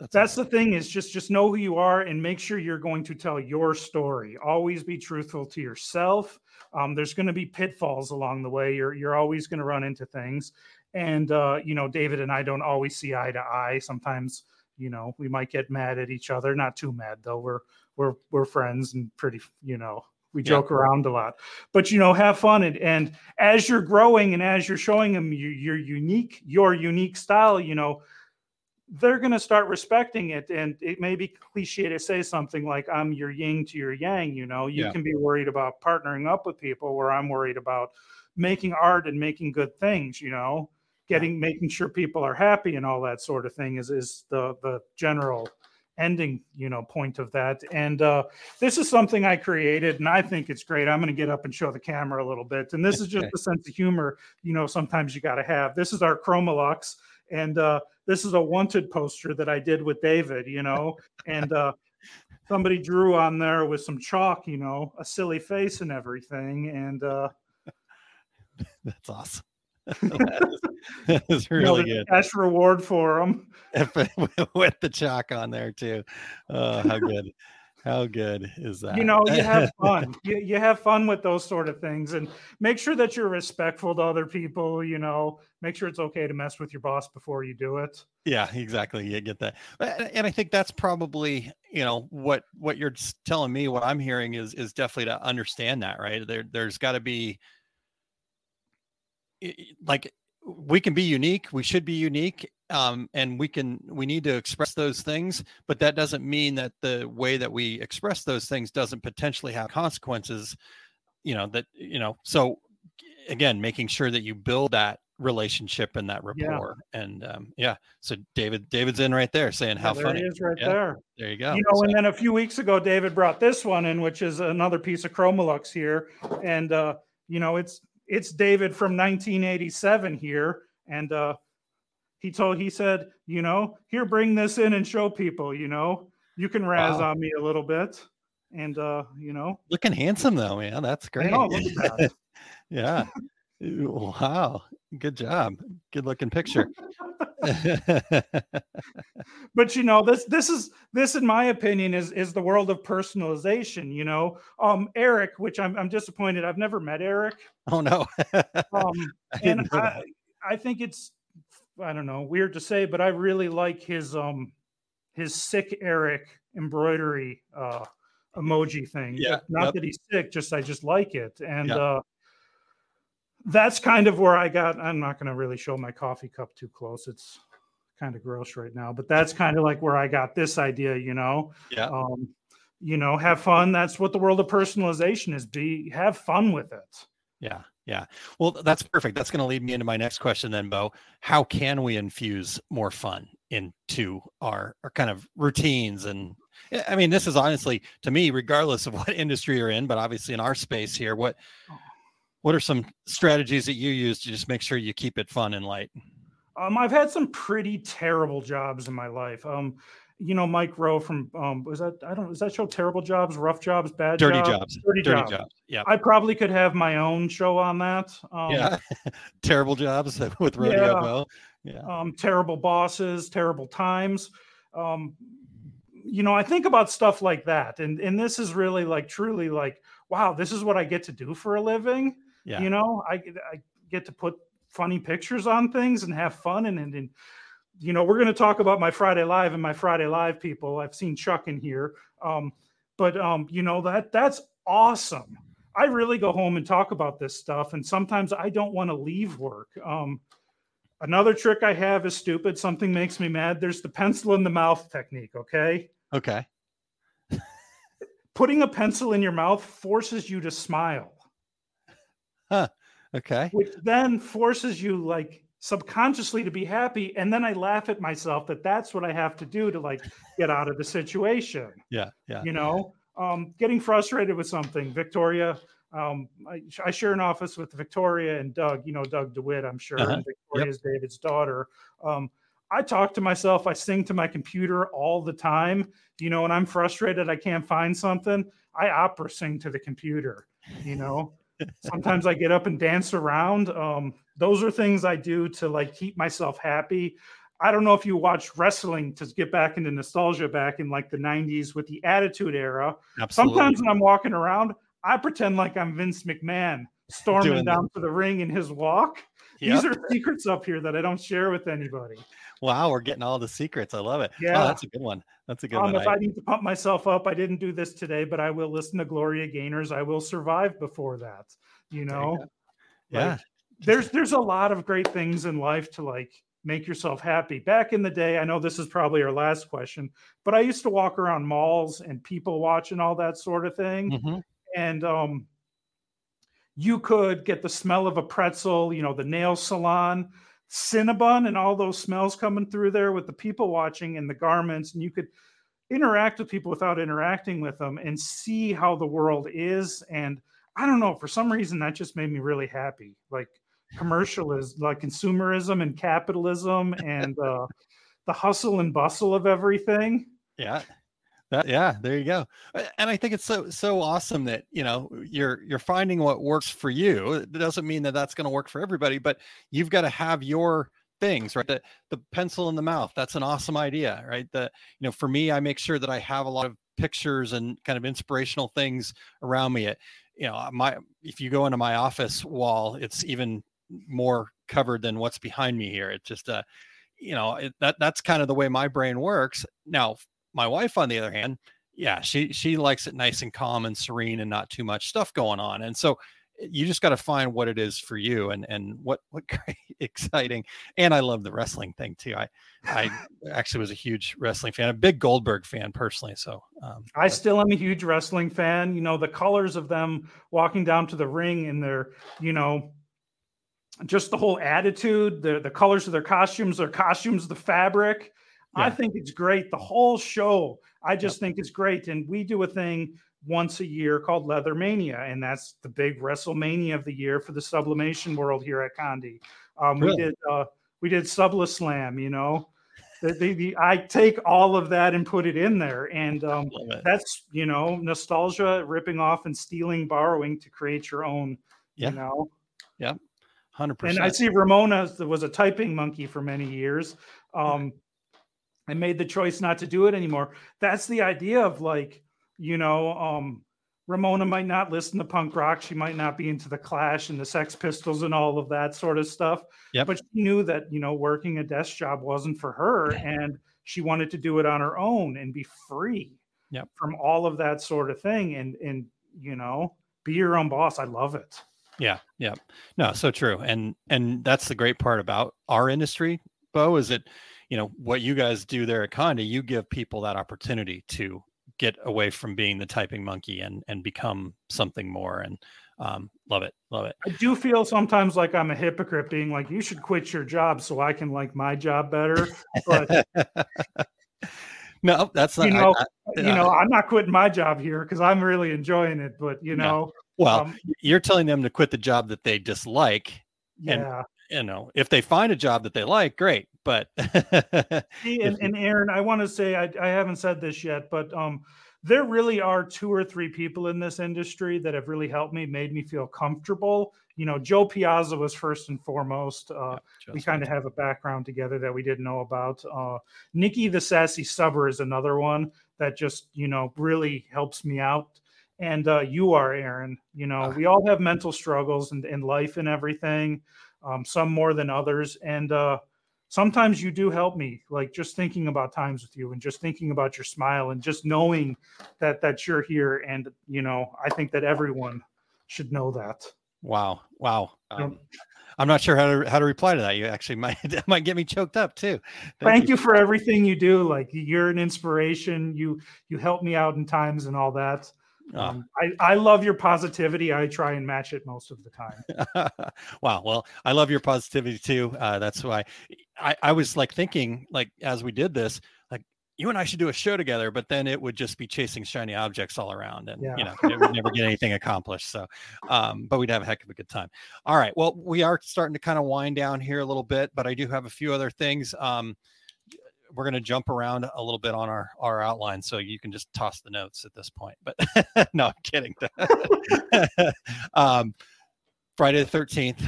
That's, that's the thing is just just know who you are and make sure you're going to tell your story. Always be truthful to yourself. Um, there's going to be pitfalls along the way. You're you're always going to run into things. And uh, you know david and i don't always see eye to eye. Sometimes you know we might get mad at each other. Not too mad though. We're we're we're friends and pretty you know we Yeah. joke around a lot. But you know have fun. And, and as you're growing and as you're showing them your, your unique your unique style you know they're going to start respecting it and it may be cliche to say something like i'm your yin to your yang you know? You Yeah. can be worried about partnering up with people where i'm worried about making art and making good things you know? Getting making sure people are happy and all that sort of thing is is the the general ending you know point of that. And uh this is something i created and i think it's great. I'm going to get up and show the camera a little bit. And this is just Okay. the sense of humor you know sometimes you got to have. This is our ChromaLuxe and uh this is a wanted poster that i did with david you know and uh somebody drew on there with some chalk you know a silly face and everything and uh That's awesome. that, is, that is you know, really good. a cash reward for them with the chalk on there too. Oh, how good! How good is that? you know you have fun you, you have fun with those sort of things and make sure that you're respectful to other people you know make sure it's okay to mess with your boss before you do it yeah, exactly. You get that, and I think that's probably you know what what you're telling me. What I'm hearing is is definitely to understand that right. There there's got to be like we can be unique we should be unique um, and we can we need to express those things but that doesn't mean that the way that we express those things doesn't potentially have consequences you know that you know so again making sure that you build that relationship and that Yeah. rapport and um, yeah so david david's in right there saying how Yeah, there funny he is right Yeah. there there you go you know So- and then a few weeks ago david brought this one in which is another piece of ChromaLuxe here and uh you know it's it's david from 1987 here and uh he told he said you know here bring this in and show people you know? You can razz Wow. on me a little bit and uh you know? Looking handsome though man. That's great. know, that. yeah. Wow. Good job. Good looking picture. But you know this this is this in my opinion is is the world of personalization you know? Um eric which i'm, I'm disappointed i've never met eric. Oh no. Um I and I. I think it's i don't know weird to say but i really like his um his sick eric embroidery uh emoji thing. Yeah, not yep. that he's sick just i just like it. And Yep. uh that's kind of where i got i'm not going to really show my coffee cup too close. It's kind of gross right now but that's kind of like where i got this idea you know? Yeah. Um you know have fun. That's what the world of personalization is. Be have fun with it. Yeah, yeah. Well, that's perfect. That's going to lead me into my next question then, Bo. How can we infuse more fun into our our kind of routines and I mean, this is honestly to me, regardless of what industry you're in, but obviously in our space here, what what are some strategies that you use to just make sure you keep it fun and light? Um, I've had some pretty terrible jobs in my life. Um, you know, Mike Rowe from um, was that I don't is that show Terrible Jobs, Rough Jobs, Bad Dirty Jobs, jobs. Dirty, Dirty Jobs. jobs. Yeah. I probably could have my own show on that. Um, yeah. Terrible jobs with Rodeo Yeah. Bo. Yeah. um, terrible bosses, terrible times. Um, you know, I think about stuff like that, and and this is really like truly like, wow, this is what I get to do for a living. Yeah. You know, I get- I get to put funny pictures on things and have fun, and and, and you know, we're going to talk about my Friday Live and my Friday Live people. I've seen Chuck in here, um, but um, you know that that's awesome. I really go home and talk about this stuff, and sometimes I don't want to leave work. Um, Another trick I have is stupid. Something makes me mad. There's the pencil in the mouth technique. Okay. Okay. Putting a pencil in your mouth forces you to smile, Huh. Okay. which then forces you like subconsciously to be happy and then i laugh at myself that that's what i have to do to like get out of the situation Yeah, yeah. you know um, getting frustrated with something victoria um, I, I share an office with victoria and doug you know doug dewitt i'm sure Uh-huh. and victoria is david's daughter um, i talk to myself i sing to my computer all the time you know when i'm frustrated i can't find something i opera sing to the computer you know sometimes i get up and dance around um, those are things i do to like keep myself happy I don't know if you watch wrestling to get back into nostalgia back in like the 90s with the Attitude Era. Absolutely. Sometimes when I'm walking around, I pretend like I'm Vince McMahon storming Doing down to the ring in his walk. Yep. These are secrets up here that I don't share with anybody. Wow, we're getting all the secrets. I love it. Yeah. Oh, that's a good one. That's a good Um, one. if I- I need to pump myself up, I didn't do this today, but I will listen to Gloria Gaynors. I will survive before that. You know, yeah. Like, there's there's a lot of great things in life to like make yourself happy. Back in the day, I know this is probably our last question, but I used to walk around malls and people watch and all that sort of thing. Mhm. And um you could get the smell of a pretzel, you know, the nail salon, Cinnabon, and all those smells coming through there with the people watching and the garments, and you could interact with people without interacting with them and see how the world is. And I don't know, for some reason, that just made me really happy. Like commercialism, like consumerism and capitalism and uh, the hustle and bustle of everything. Yeah. That, yeah, there you go. And I think it's so so awesome that you know you're you're finding what works for you. It doesn't mean that that's going to work for everybody, but you've got to have your things, right? The the pencil in the mouth. That's an awesome idea, right? The you know, for me, I make sure that I have a lot of pictures and kind of inspirational things around me. It, you know, my if you go into my office wall, it's even more covered than what's behind me here. It's just uh, you know, it, that that's kind of the way my brain works. Now, my wife, on the other hand, yeah, she she likes it nice and calm and serene and not too much stuff going on. And so eh, you just got to find what it is for you and and what what great exciting. And I love the wrestling thing too. I I actually was a huge wrestling fan, a big Goldberg fan personally. So um, I still am a huge wrestling fan. You know, the colors of them walking down to the ring and their, you know, just the whole attitude, the the colors of their costumes, their costumes, the fabric. I think it's great. The whole show, I just think it's great. And we do a thing once a year called Leather Mania, and that's the big WrestleMania of the year for the sublimation world here at Condé. Um, Really? We did uh, we did Subla Slam, you know. The, the, the, I take all of that and put it in there, and um, that's you know nostalgia, ripping off and stealing, borrowing to create your own. Yeah. You know, hundred and I see Ramona was a typing monkey for many years. Um, I made the choice not to do it anymore. That's the idea of like, you know, um, Ramona might not listen to punk rock. She might not be into the Clash and the Sex Pistols and all of that sort of stuff. Yep. But she knew that, you know, working a desk job wasn't for her and she wanted to do it on her own and be free Yep. from all of that sort of thing. And, and, you know, be your own boss. I love it. Yeah, yeah. No, so true. And and that's the great part about our industry, Bo, is that you know what you guys do there at Condé, you give people that opportunity to get away from being the typing monkey and and become something more. And um, love it, love it. I do feel sometimes like I'm a hypocrite being like, you should quit your job so I can like my job better. But no, that's not. You know, I- you Yeah. know, I'm not quitting my job here because I'm really enjoying it. But you know, well, um, you're telling them to quit the job that they dislike. And- You know, if they find a job that they like, great. But See, and, and Aaron, I want to say I, I haven't said this yet, but um, there really are two or three people in this industry that have really helped me, made me feel comfortable. You know, Joe Piazza was first and foremost. Uh, we kind of have a background together that we didn't know about. Uh, Nikki the Sassy Subber is another one that just, you know, really helps me out. And uh, you are, Aaron. You know, Ah. we all have mental struggles in, in life and everything, um, some more than others. And uh, sometimes you do help me, like just thinking about times with you and just thinking about your smile and just knowing that that you're here. And, you know, I think that everyone should know that. Wow, wow. Um, I'm not sure how to how to reply to that. You actually might that might get me choked up too. thank you for everything you do like you're an inspiration you you help me out in times and all that. Um, I, I love your positivity. I try and match it most of the time. wow. Well, I love your positivity too. Uh, that's why I, I was like thinking, like, as we did this, like, you and I should do a show together, but then it would just be chasing shiny objects all around and, Yeah. you know, it would never get anything accomplished. So, um, but we'd have a heck of a good time. All right. Well, we are starting to kind of wind down here a little bit, but I do have a few other things. Um, we're going to jump around a little bit on our our outline so you can just toss the notes at this point but no i'm kidding um friday the 13th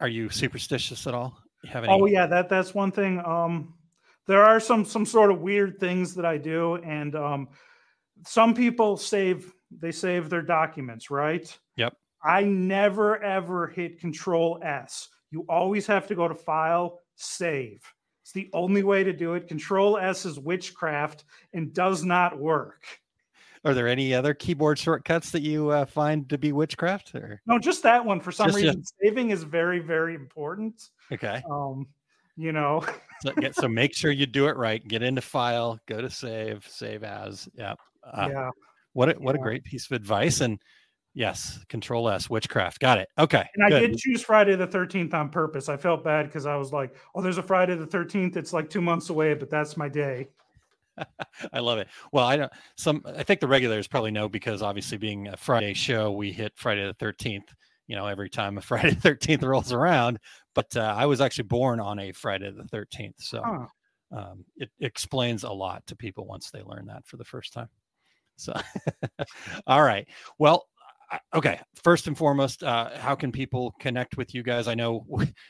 are you superstitious at all you have any Oh yeah, that that's one thing. Um, there are some some sort of weird things that I do, and um, some people save they save their documents, right? Yep. I never ever hit Control S. You always have to go to File, Save. It's the only way to do it. Control S is witchcraft and does not work. are there any other keyboard shortcuts that you uh, find to be witchcraft or No, just that one. For some Just- yeah. reason, saving is very very important. okay Um, you know. so, get, so make sure you do it right get into file go to save save as yeah uh, yeah. what a, what a great piece of advice and yes control s witchcraft got it okay And I did choose Friday the 13th on purpose. I felt bad because I was like, oh, there's a Friday the 13th. It's like two months away, but that's my day. I love it. Well, I don't. Some I think the regulars probably know because obviously being a Friday show, we hit Friday the thirteenth. You know, every time a Friday the thirteenth rolls around. But uh, I was actually born on a Friday the thirteenth, so Huh. um, it explains a lot to people once they learn that for the first time. So, all right. Well, okay. First and foremost, uh, how can people connect with you guys? I know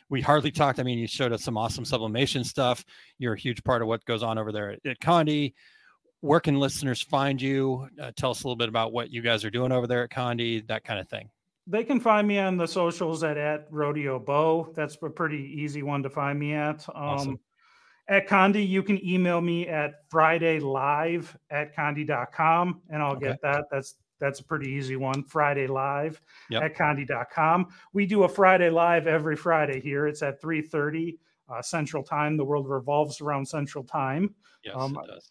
we, hardly talked. I mean, you showed us some awesome sublimation stuff. You're a huge part of what goes on over there at, at Condé. Where can listeners find you? Uh, tell us a little bit about what you guys are doing over there at Condé, that kind of thing. They can find me on the socials at, at Rodeo Bo. That's a pretty easy one to find me at. Um, Awesome. At Condé, you can email me at fridaylive at conde.com and I'll Okay. get that. That's that's a pretty easy one. Friday live Yep. at conde.com. We do a Friday live every Friday here. It's at 3:30 uh, Central Time. The world revolves around Central Time. Yes, Um, it does.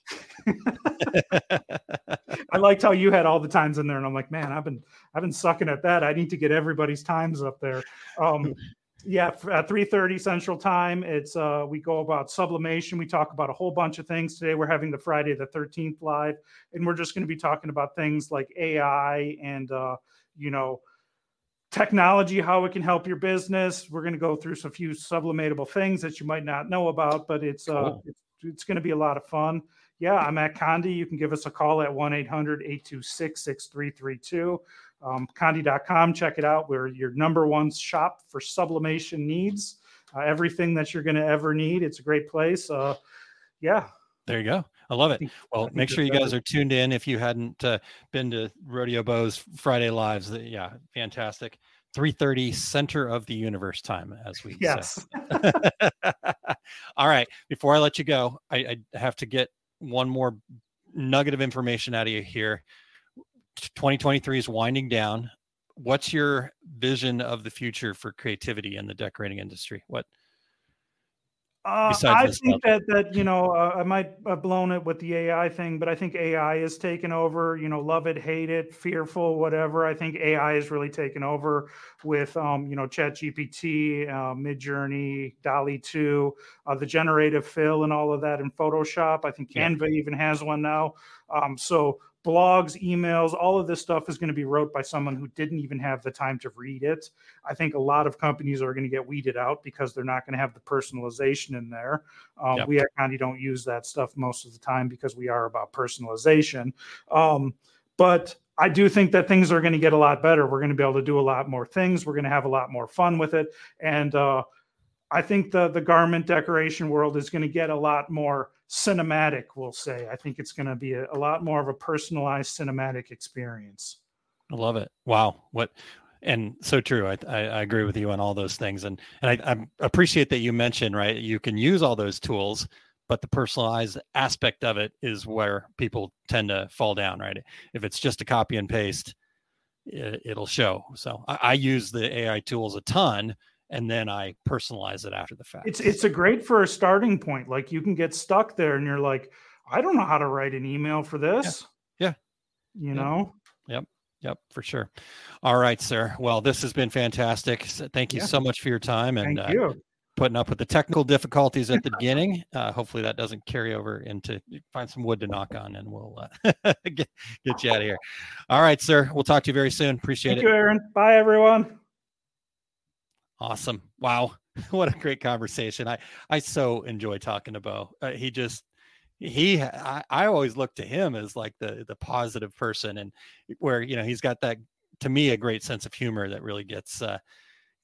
I liked how you had all the times in there, and I'm like, man, I've been I've been sucking at that. I need to get everybody's times up there. Um, yeah, at 3:30 Central Time, it's uh, we go about sublimation. We talk about a whole bunch of things today. We're having the Friday the 13th live, and we're just going to be talking about things like AI and uh, you know technology, how it can help your business. We're going to go through some few sublimatable things that you might not know about, but it's uh, it's, it's going to be a lot of fun. Yeah, I'm at Condé. You can give us a call at 1 800 826 6332. Um, Conde.com, check it out. We're your number one shop for sublimation needs. Uh, everything that you're going to ever need. It's a great place. Uh, yeah. There you go. I love it. Well, make sure you guys are tuned in if you hadn't uh, been to Rodeo Bo's Friday lives. Yeah, fantastic. 3:30 center of the universe time as we say. Yes. All right. Before I let you go, I, I have to get one more nugget of information out of you here. 2023 is winding down. What's your vision of the future for creativity in the decorating industry? What Uh, I think that that you know uh, I might have blown it with the AI thing, but I think AI is taken over. You know, love it, hate it, fearful, whatever. I think AI is really taken over with um, you know Chat GPT, uh, Midjourney, DALL-E two, uh, the generative fill, and all of that in Photoshop. I think Yeah. Canva even has one now. Um, so blogs, emails, all of this stuff is going to be wrote by someone who didn't even have the time to read it. I think a lot of companies are going to get weeded out because they're not going to have the personalization in there. Um, Yep. We at Condé don't use that stuff most of the time because we are about personalization. Um, but I do think that things are going to get a lot better. We're going to be able to do a lot more things. We're going to have a lot more fun with it. And uh, I think the the garment decoration world is going to get a lot more cinematic. We'll say. I think it's going to be a, a lot more of a personalized cinematic experience. I love it. Wow. What and so true. I, I, I agree with you on all those things. And and I, I appreciate that you mentioned, right? You can use all those tools, but the personalized aspect of it is where people tend to fall down, right? If it's just a copy and paste, it, it'll show. So I, I use the AI tools a ton and then I personalize it after the fact. It's it's a great for a starting point. Like you can get stuck there, and you're like, I don't know how to write an email for this. Yeah. You Yeah. know. Yep. Yep, for sure. All right, sir. Well, this has been fantastic. Thank you Yeah. so much for your time and Thank uh, putting up with the technical difficulties at the beginning. Uh, hopefully, that doesn't carry over into find some wood to knock on, and we'll uh, get get you out of here. All right, sir. We'll talk to you very soon. Appreciate Thank it. Thank you, Aaron. Bye, everyone. Awesome. Wow. What a great conversation. I I so enjoy talking to Bo. Uh, he just he I, I always look to him as like the the positive person and where you know he's got that to me a great sense of humor that really gets uh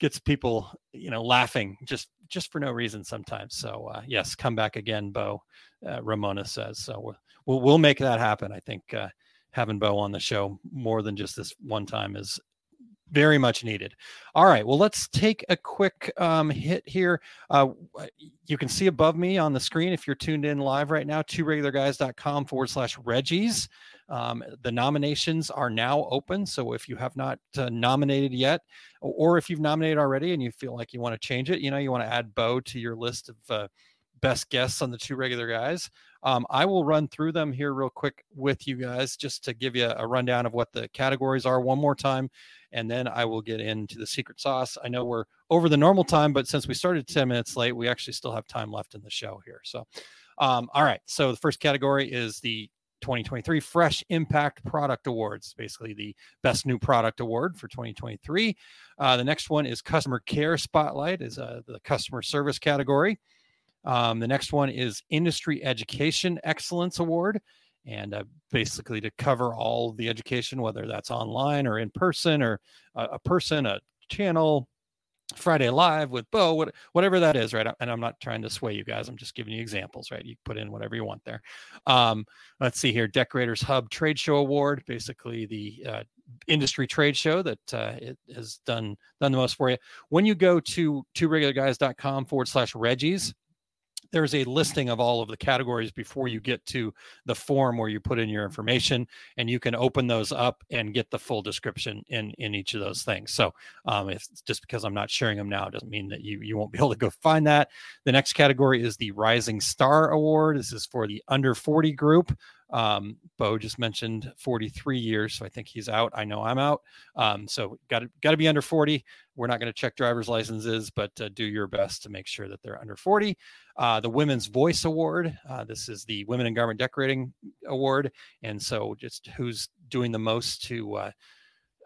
gets people you know laughing just just for no reason sometimes so uh yes come back again bo uh, ramona says so we'll, we'll make that happen i think uh having bo on the show more than just this one time is very much needed. All right. Well, let's take a quick um, hit here. Uh, you can see above me on the screen if you're tuned in live right now, two regularguys.com forward slash Reggies. Um, the nominations are now open. So if you have not uh, nominated yet, or, if you've nominated already and you feel like you want to change it, you know, you want to add Bo to your list of uh, best guests on the two regular guys. Um, I will run through them here real quick with you guys just to give you a rundown of what the categories are one more time and then I will get into the secret sauce. I know we're over the normal time, but since we started 10 minutes late, we actually still have time left in the show here. So, um, all right. So the first category is the 2023 Fresh Impact Product Awards, basically the best new product award for 2023. Uh, the next one is Customer Care Spotlight, is uh, the customer service category. Um, the next one is Industry Education Excellence Award and uh, basically to cover all the education, whether that's online or in person or a, a person, a channel, Friday Live with Bo, what, whatever that is, right? And I'm not trying to sway you guys. I'm just giving you examples, right? You put in whatever you want there. Um, let's see here, Decorators Hub Trade Show Award, basically the uh, industry trade show that uh, it has done done the most for you. When you go to two regularguys.com forward slash Reggies, there's a listing of all of the categories before you get to the form where you put in your information and you can open those up and get the full description in in each of those things. So um, if just because i'm not sharing them now doesn't mean that you you won't be able to go find that. The next category is the rising star award. This is for the under 40 group um, Bo just mentioned 43 years, so I think he's out. I know I'm out. Um, so got to got to be under 40. We're not going to check driver's licenses, but uh, do your best to make sure that they're under 40. Uh, the Women's Voice Award. Uh, this is the Women in Garment Decorating Award, and so just who's doing the most to uh,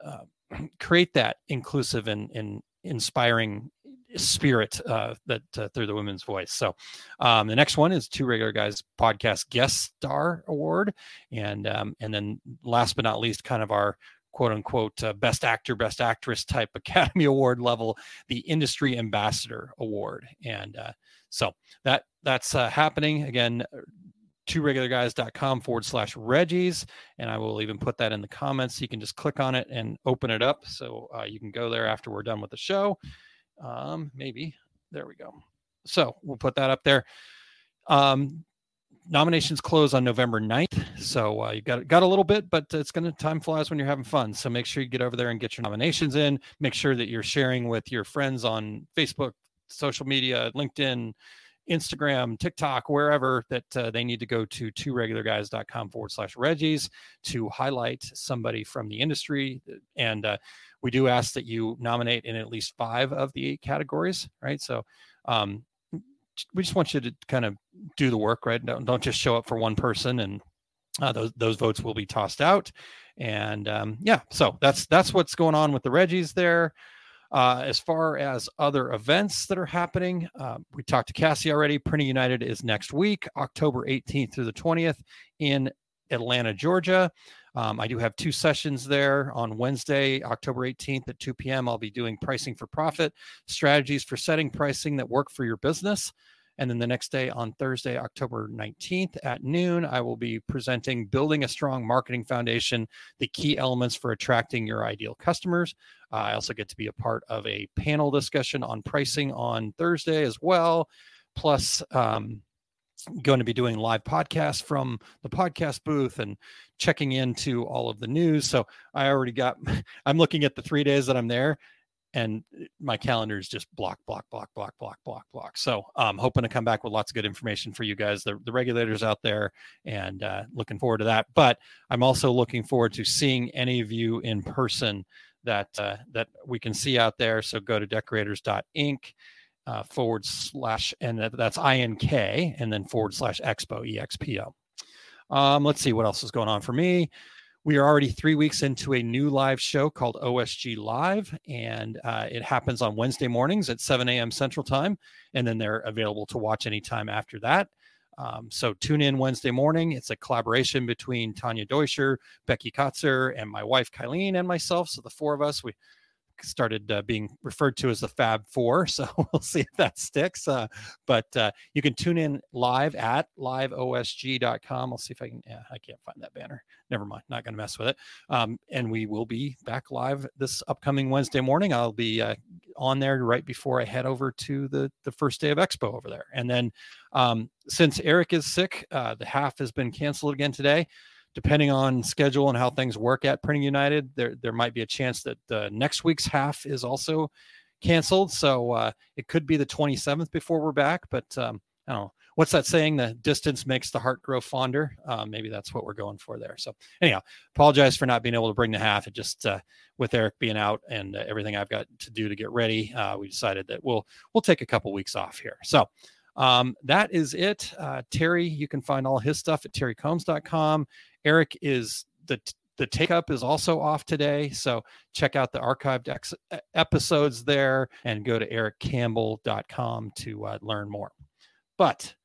uh, create that inclusive and, and inspiring spirit uh, that uh, through the women's voice. So um, the next one is two regular guys podcast guest star award, and um, and then last but not least, kind of our quote unquote uh, best actor, best actress type Academy Award level, the Industry Ambassador Award, and uh, so that that's uh, happening again. Two regular guys.com forward slash Reggies. And I will even put that in the comments. You can just click on it and open it up. So uh, you can go there after we're done with the show. Um, maybe there we go. So we'll put that up there. Um, nominations close on November 9th. So uh, you got got a little bit, but it's going to time flies when you're having fun. So make sure you get over there and get your nominations in. Make sure that you're sharing with your friends on Facebook, social media, LinkedIn, Instagram, TikTok, wherever that uh, they need to go to two regularguys.com forward slash Reggies to highlight somebody from the industry. And uh, we do ask that you nominate in at least five of the eight categories, right? So um, we just want you to kind of do the work, right? Don't, don't just show up for one person and uh, those those votes will be tossed out. And um, yeah, so that's that's what's going on with the Reggies there. Uh, as far as other events that are happening, uh, we talked to Cassie already. Printing United is next week, October 18th through the 20th in Atlanta, Georgia. Um, I do have two sessions there on Wednesday, October 18th at 2 p.m. I'll be doing pricing for profit, strategies for setting pricing that work for your business. And then the next day on Thursday, October 19th at noon, I will be presenting Building a Strong Marketing Foundation, the key elements for attracting your ideal customers. Uh, I also get to be a part of a panel discussion on pricing on Thursday as well. Plus, um, going to be doing live podcasts from the podcast booth and checking into all of the news. So I already got, I'm looking at the three days that I'm there and my calendar is just block, block, block, block, block, block, block. So I'm hoping to come back with lots of good information for you guys, the, the regulators out there, and uh, looking forward to that. But I'm also looking forward to seeing any of you in person that uh, that we can see out there. So go to decorators.ink uh, forward slash, and that's INK, and then forward slash expo, EXPO. Um, let's see what else is going on for me. We are already three weeks into a new live show called OSG Live, and uh, it happens on Wednesday mornings at 7 a.m. Central Time, and then they're available to watch anytime after that. Um, so tune in Wednesday morning. It's a collaboration between Tanya Deutscher, Becky Kotzer, and my wife Kylene and myself. So the four of us, we started uh, being referred to as the Fab Four. So we'll see if that sticks. Uh, but uh, you can tune in live at liveosg.com. I'll see if I can. Yeah, I can't find that banner. Never mind. Not going to mess with it. Um, and we will be back live this upcoming Wednesday morning. I'll be uh, on there right before I head over to the the first day of Expo over there. And then um, since Erich is sick, uh, the half has been canceled again today depending on schedule and how things work at Printing United, there there might be a chance that uh, next week's half is also canceled. So uh, it could be the 27th before we're back. But um, I don't know. What's that saying? The distance makes the heart grow fonder. Uh, maybe that's what we're going for there. So anyhow, apologize for not being able to bring the half. It just uh, with Erich being out and uh, everything I've got to do to get ready, uh, we decided that we'll we'll take a couple weeks off here. So um, that is it. Uh, Terry, you can find all his stuff at terrycombs.com. Erich is the the take up is also off today. So check out the archived ex- episodes there and go to erichcampbell.com to uh, learn more. But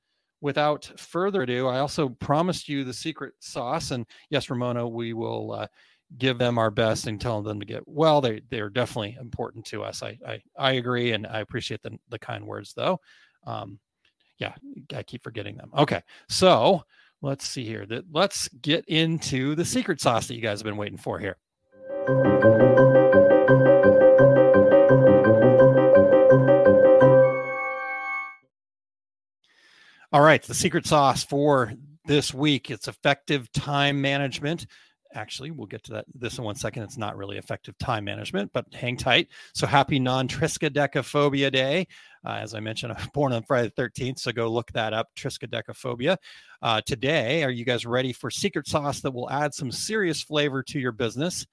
without further ado, I also promised you the secret sauce. And yes, Ramona, we will uh, give them our best and tell them to get well. They, they're definitely important to us. I, I, I agree. And I appreciate the, the kind words, though. Um, yeah, I keep forgetting them. Okay. So, let's see here. That let's get into the secret sauce that you guys have been waiting for here. All right, the secret sauce for this week it's effective time management actually we'll get to that this in one second it's not really effective time management but hang tight. So happy non-triskaidekaphobia day. Uh, as i mentioned i'm born on friday the 13th so go look that up triskaidekaphobia. Uh, today are you guys ready for secret sauce that will add some serious flavor to your business?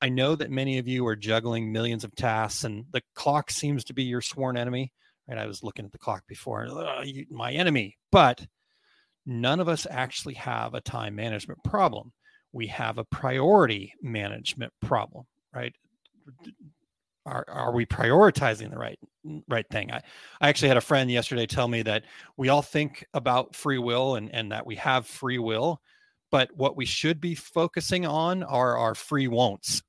I know that many of you are juggling millions of tasks and the clock seems to be your sworn enemy. Right i was looking at the clock before my enemy. But none of us actually have a time management problem we have a priority management problem, right? Are, are we prioritizing the right right thing? I, I actually had a friend yesterday tell me that we all think about free will and, and that we have free will, but what we should be focusing on are our free won'ts,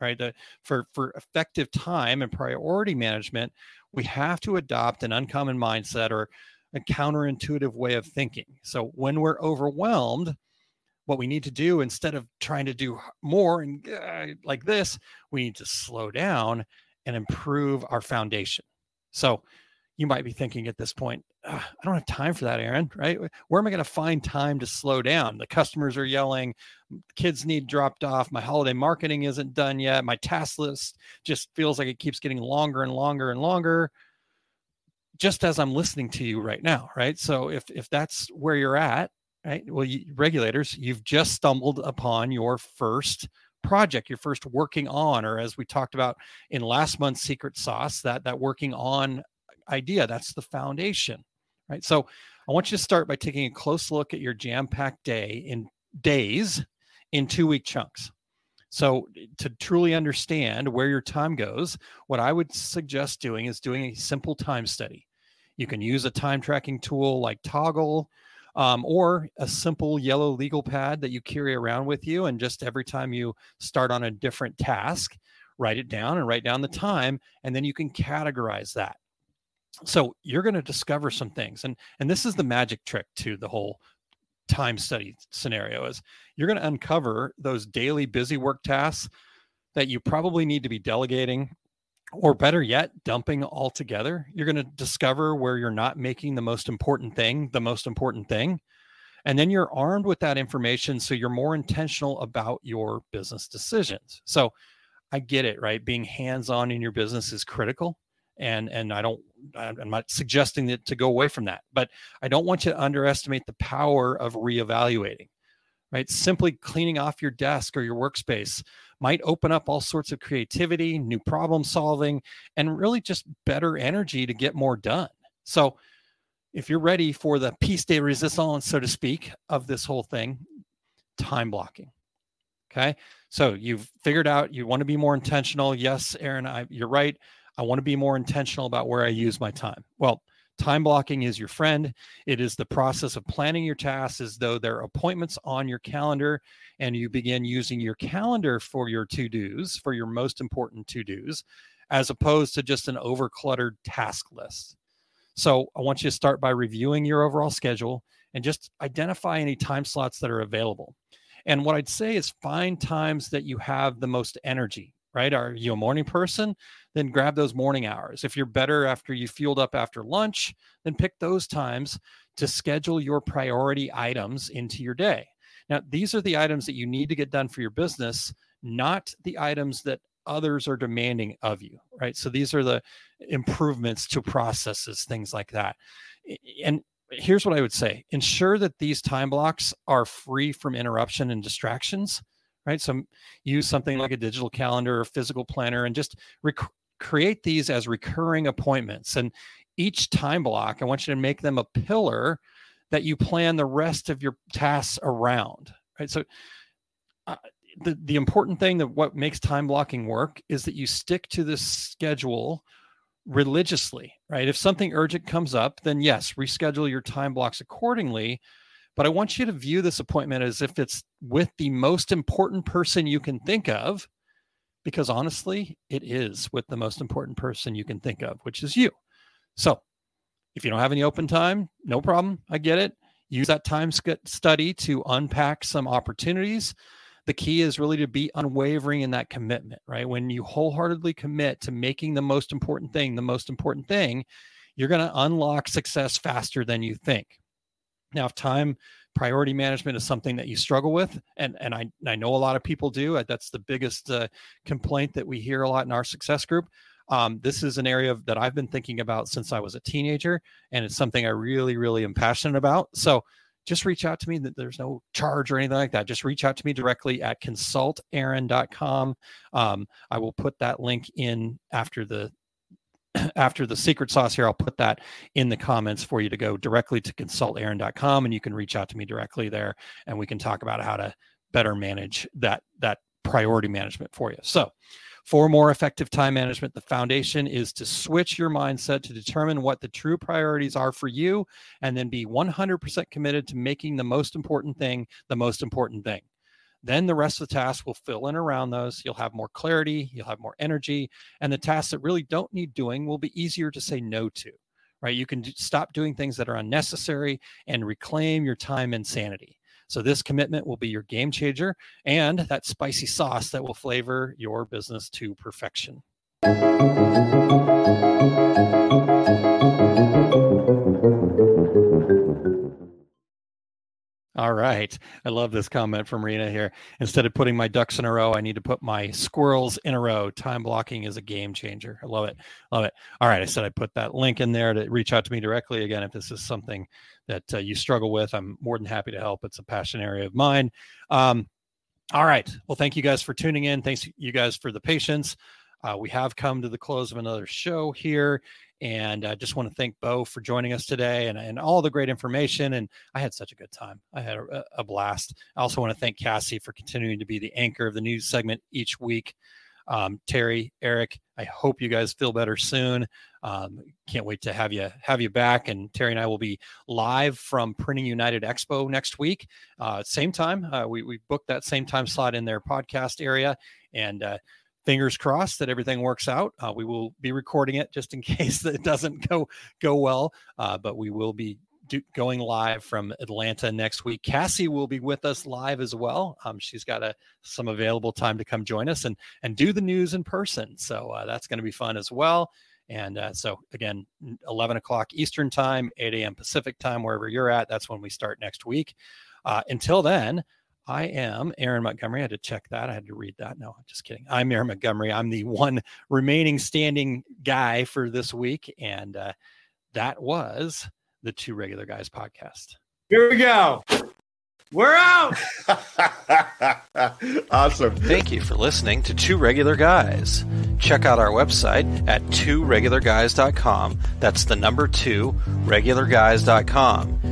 right? The, for, for effective time and priority management, we have to adopt an uncommon mindset or a counterintuitive way of thinking. So when we're overwhelmed, what we need to do instead of trying to do more and uh, like this, we need to slow down and improve our foundation. So you might be thinking at this point, I don't have time for that, Aaron, right? Where am I going to find time to slow down? The customers are yelling, kids need dropped off, my holiday marketing isn't done yet, my task list just feels like it keeps getting longer and longer and longer just as I'm listening to you right now, right? So if if that's where you're at, right? Well, you, regulators, you've just stumbled upon your first project, your first working on, or as we talked about in last month's secret sauce, that that working on idea. That's the foundation, right? So I want you to start by taking a close look at your jam-packed day in days in two-week chunks. So to truly understand where your time goes, what I would suggest doing is doing a simple time study. You can use a time tracking tool like Toggl um, or a simple yellow legal pad that you carry around with you. And just every time you start on a different task, write it down and write down the time, and then you can categorize that. So you're going to discover some things, and and this is the magic trick to the whole time study scenario is you're going to uncover those daily busy work tasks that you probably need to be delegating or better yet, dumping altogether. You're going to discover where you're not making the most important thing the most important thing. And then you're armed with that information. So you're more intentional about your business decisions. So I get it, right? Being hands-on in your business is critical. And and I don't I'm not suggesting that to go away from that, but I don't want you to underestimate the power of reevaluating. Right? Simply cleaning off your desk or your workspace might open up all sorts of creativity, new problem solving, and really just better energy to get more done. So if you're ready for the piece de resistance, so to speak, of this whole thing, time blocking. Okay. So you've figured out you want to be more intentional. Yes, Aaron, I, you're right. I want to be more intentional about where I use my time. Well, time blocking is your friend. It is the process of planning your tasks as though they're appointments on your calendar, and you begin using your calendar for your to dos, for your most important to dos, as opposed to just an overcluttered task list. So I want you to start by reviewing your overall schedule and just identify any time slots that are available. And what I'd say is find times that you have the most energy, right? Are you a morning person? Then grab those morning hours. If you're better after you fueled up after lunch, then pick those times to schedule your priority items into your day. Now, these are the items that you need to get done for your business, not the items that others are demanding of you, right? So these are the improvements to processes, things like that. And here's what I would say ensure that these time blocks are free from interruption and distractions, right? So use something like a digital calendar or physical planner and just rec- create these as recurring appointments. And each time block, I want you to make them a pillar that you plan the rest of your tasks around, right? So uh, the, the important thing that what makes time blocking work is that you stick to this schedule religiously, right? If something urgent comes up, then yes, reschedule your time blocks accordingly. But I want you to view this appointment as if it's with the most important person you can think of, because honestly, it is with the most important person you can think of, which is you. So if you don't have any open time, no problem. I get it. Use that time study to unpack some opportunities the key is really to be unwavering in that commitment, right? When you wholeheartedly commit to making the most important thing the most important thing, you're going to unlock success faster than you think. Now, if time priority management is something that you struggle with, and and I I know a lot of people do. Uh, that's the biggest uh, complaint that we hear a lot in our success group. Um, this is an area that I've been thinking about since I was a teenager, and it's something I really, really am passionate about. So just reach out to me. There's no charge or anything like that. Just reach out to me directly at consultaaron.com. Um, I will put that link in after the after the secret sauce here. I'll put that in the comments for you to go directly to consultaaron.com, and you can reach out to me directly there, and we can talk about how to better manage that that priority management for you. So for more effective time management, the foundation is to switch your mindset to determine what the true priorities are for you and then be 100% committed to making the most important thing the most important thing. Then the rest of the tasks will fill in around those. You'll have more clarity, you'll have more energy, and the tasks that really don't need doing will be easier to say no to. Right? You can stop doing things that are unnecessary and reclaim your time and sanity. So this commitment will be your game changer and that spicy sauce that will flavor your business to perfection. All right. I love this comment from Rena here. Instead of putting my ducks in a row, I need to put my squirrels in a row. Time blocking is a game changer. I love it. Love it. All right. I said I put that link in there to reach out to me directly. Again, if this is something that uh, you struggle with, I'm more than happy to help. It's a passion area of mine. Um, all right. Well, thank you guys for tuning in. Thanks you guys for the patience. Uh, we have come to the close of another show here. And I just want to thank Bo for joining us today and, and all the great information. And I had such a good time. I had a, a blast. I also want to thank Cassie for continuing to be the anchor of the news segment each week. Um, Terry, Erich, I hope you guys feel better soon. Um, can't wait to have you have you back. And Terry and I will be live from Printing United Expo next week, uh, same time. Uh, we we booked that same time slot in their podcast area, and uh, fingers crossed that everything works out. Uh, we will be recording it just in case that it doesn't go go well, uh, but we will be do, going live from Atlanta next week. Cassie will be with us live as well. Um, she's got a some available time to come join us and and do the news in person, so uh, that's going to be fun as well. And uh, so again, 11 o'clock Eastern time, 8 a.m. Pacific time, wherever you're at. That's when we start next week. Uh, until then, I am Aaron Montgomery. I had to check that. I had to read that. No, I'm just kidding. I'm Aaron Montgomery. I'm the one remaining standing guy for this week. And uh, that was the Two Regular Guys podcast. Here we go. We're out. awesome. Thank you for listening to Two Regular Guys. Check out our website at tworegularguys.com. That's the number two, regularguys.com.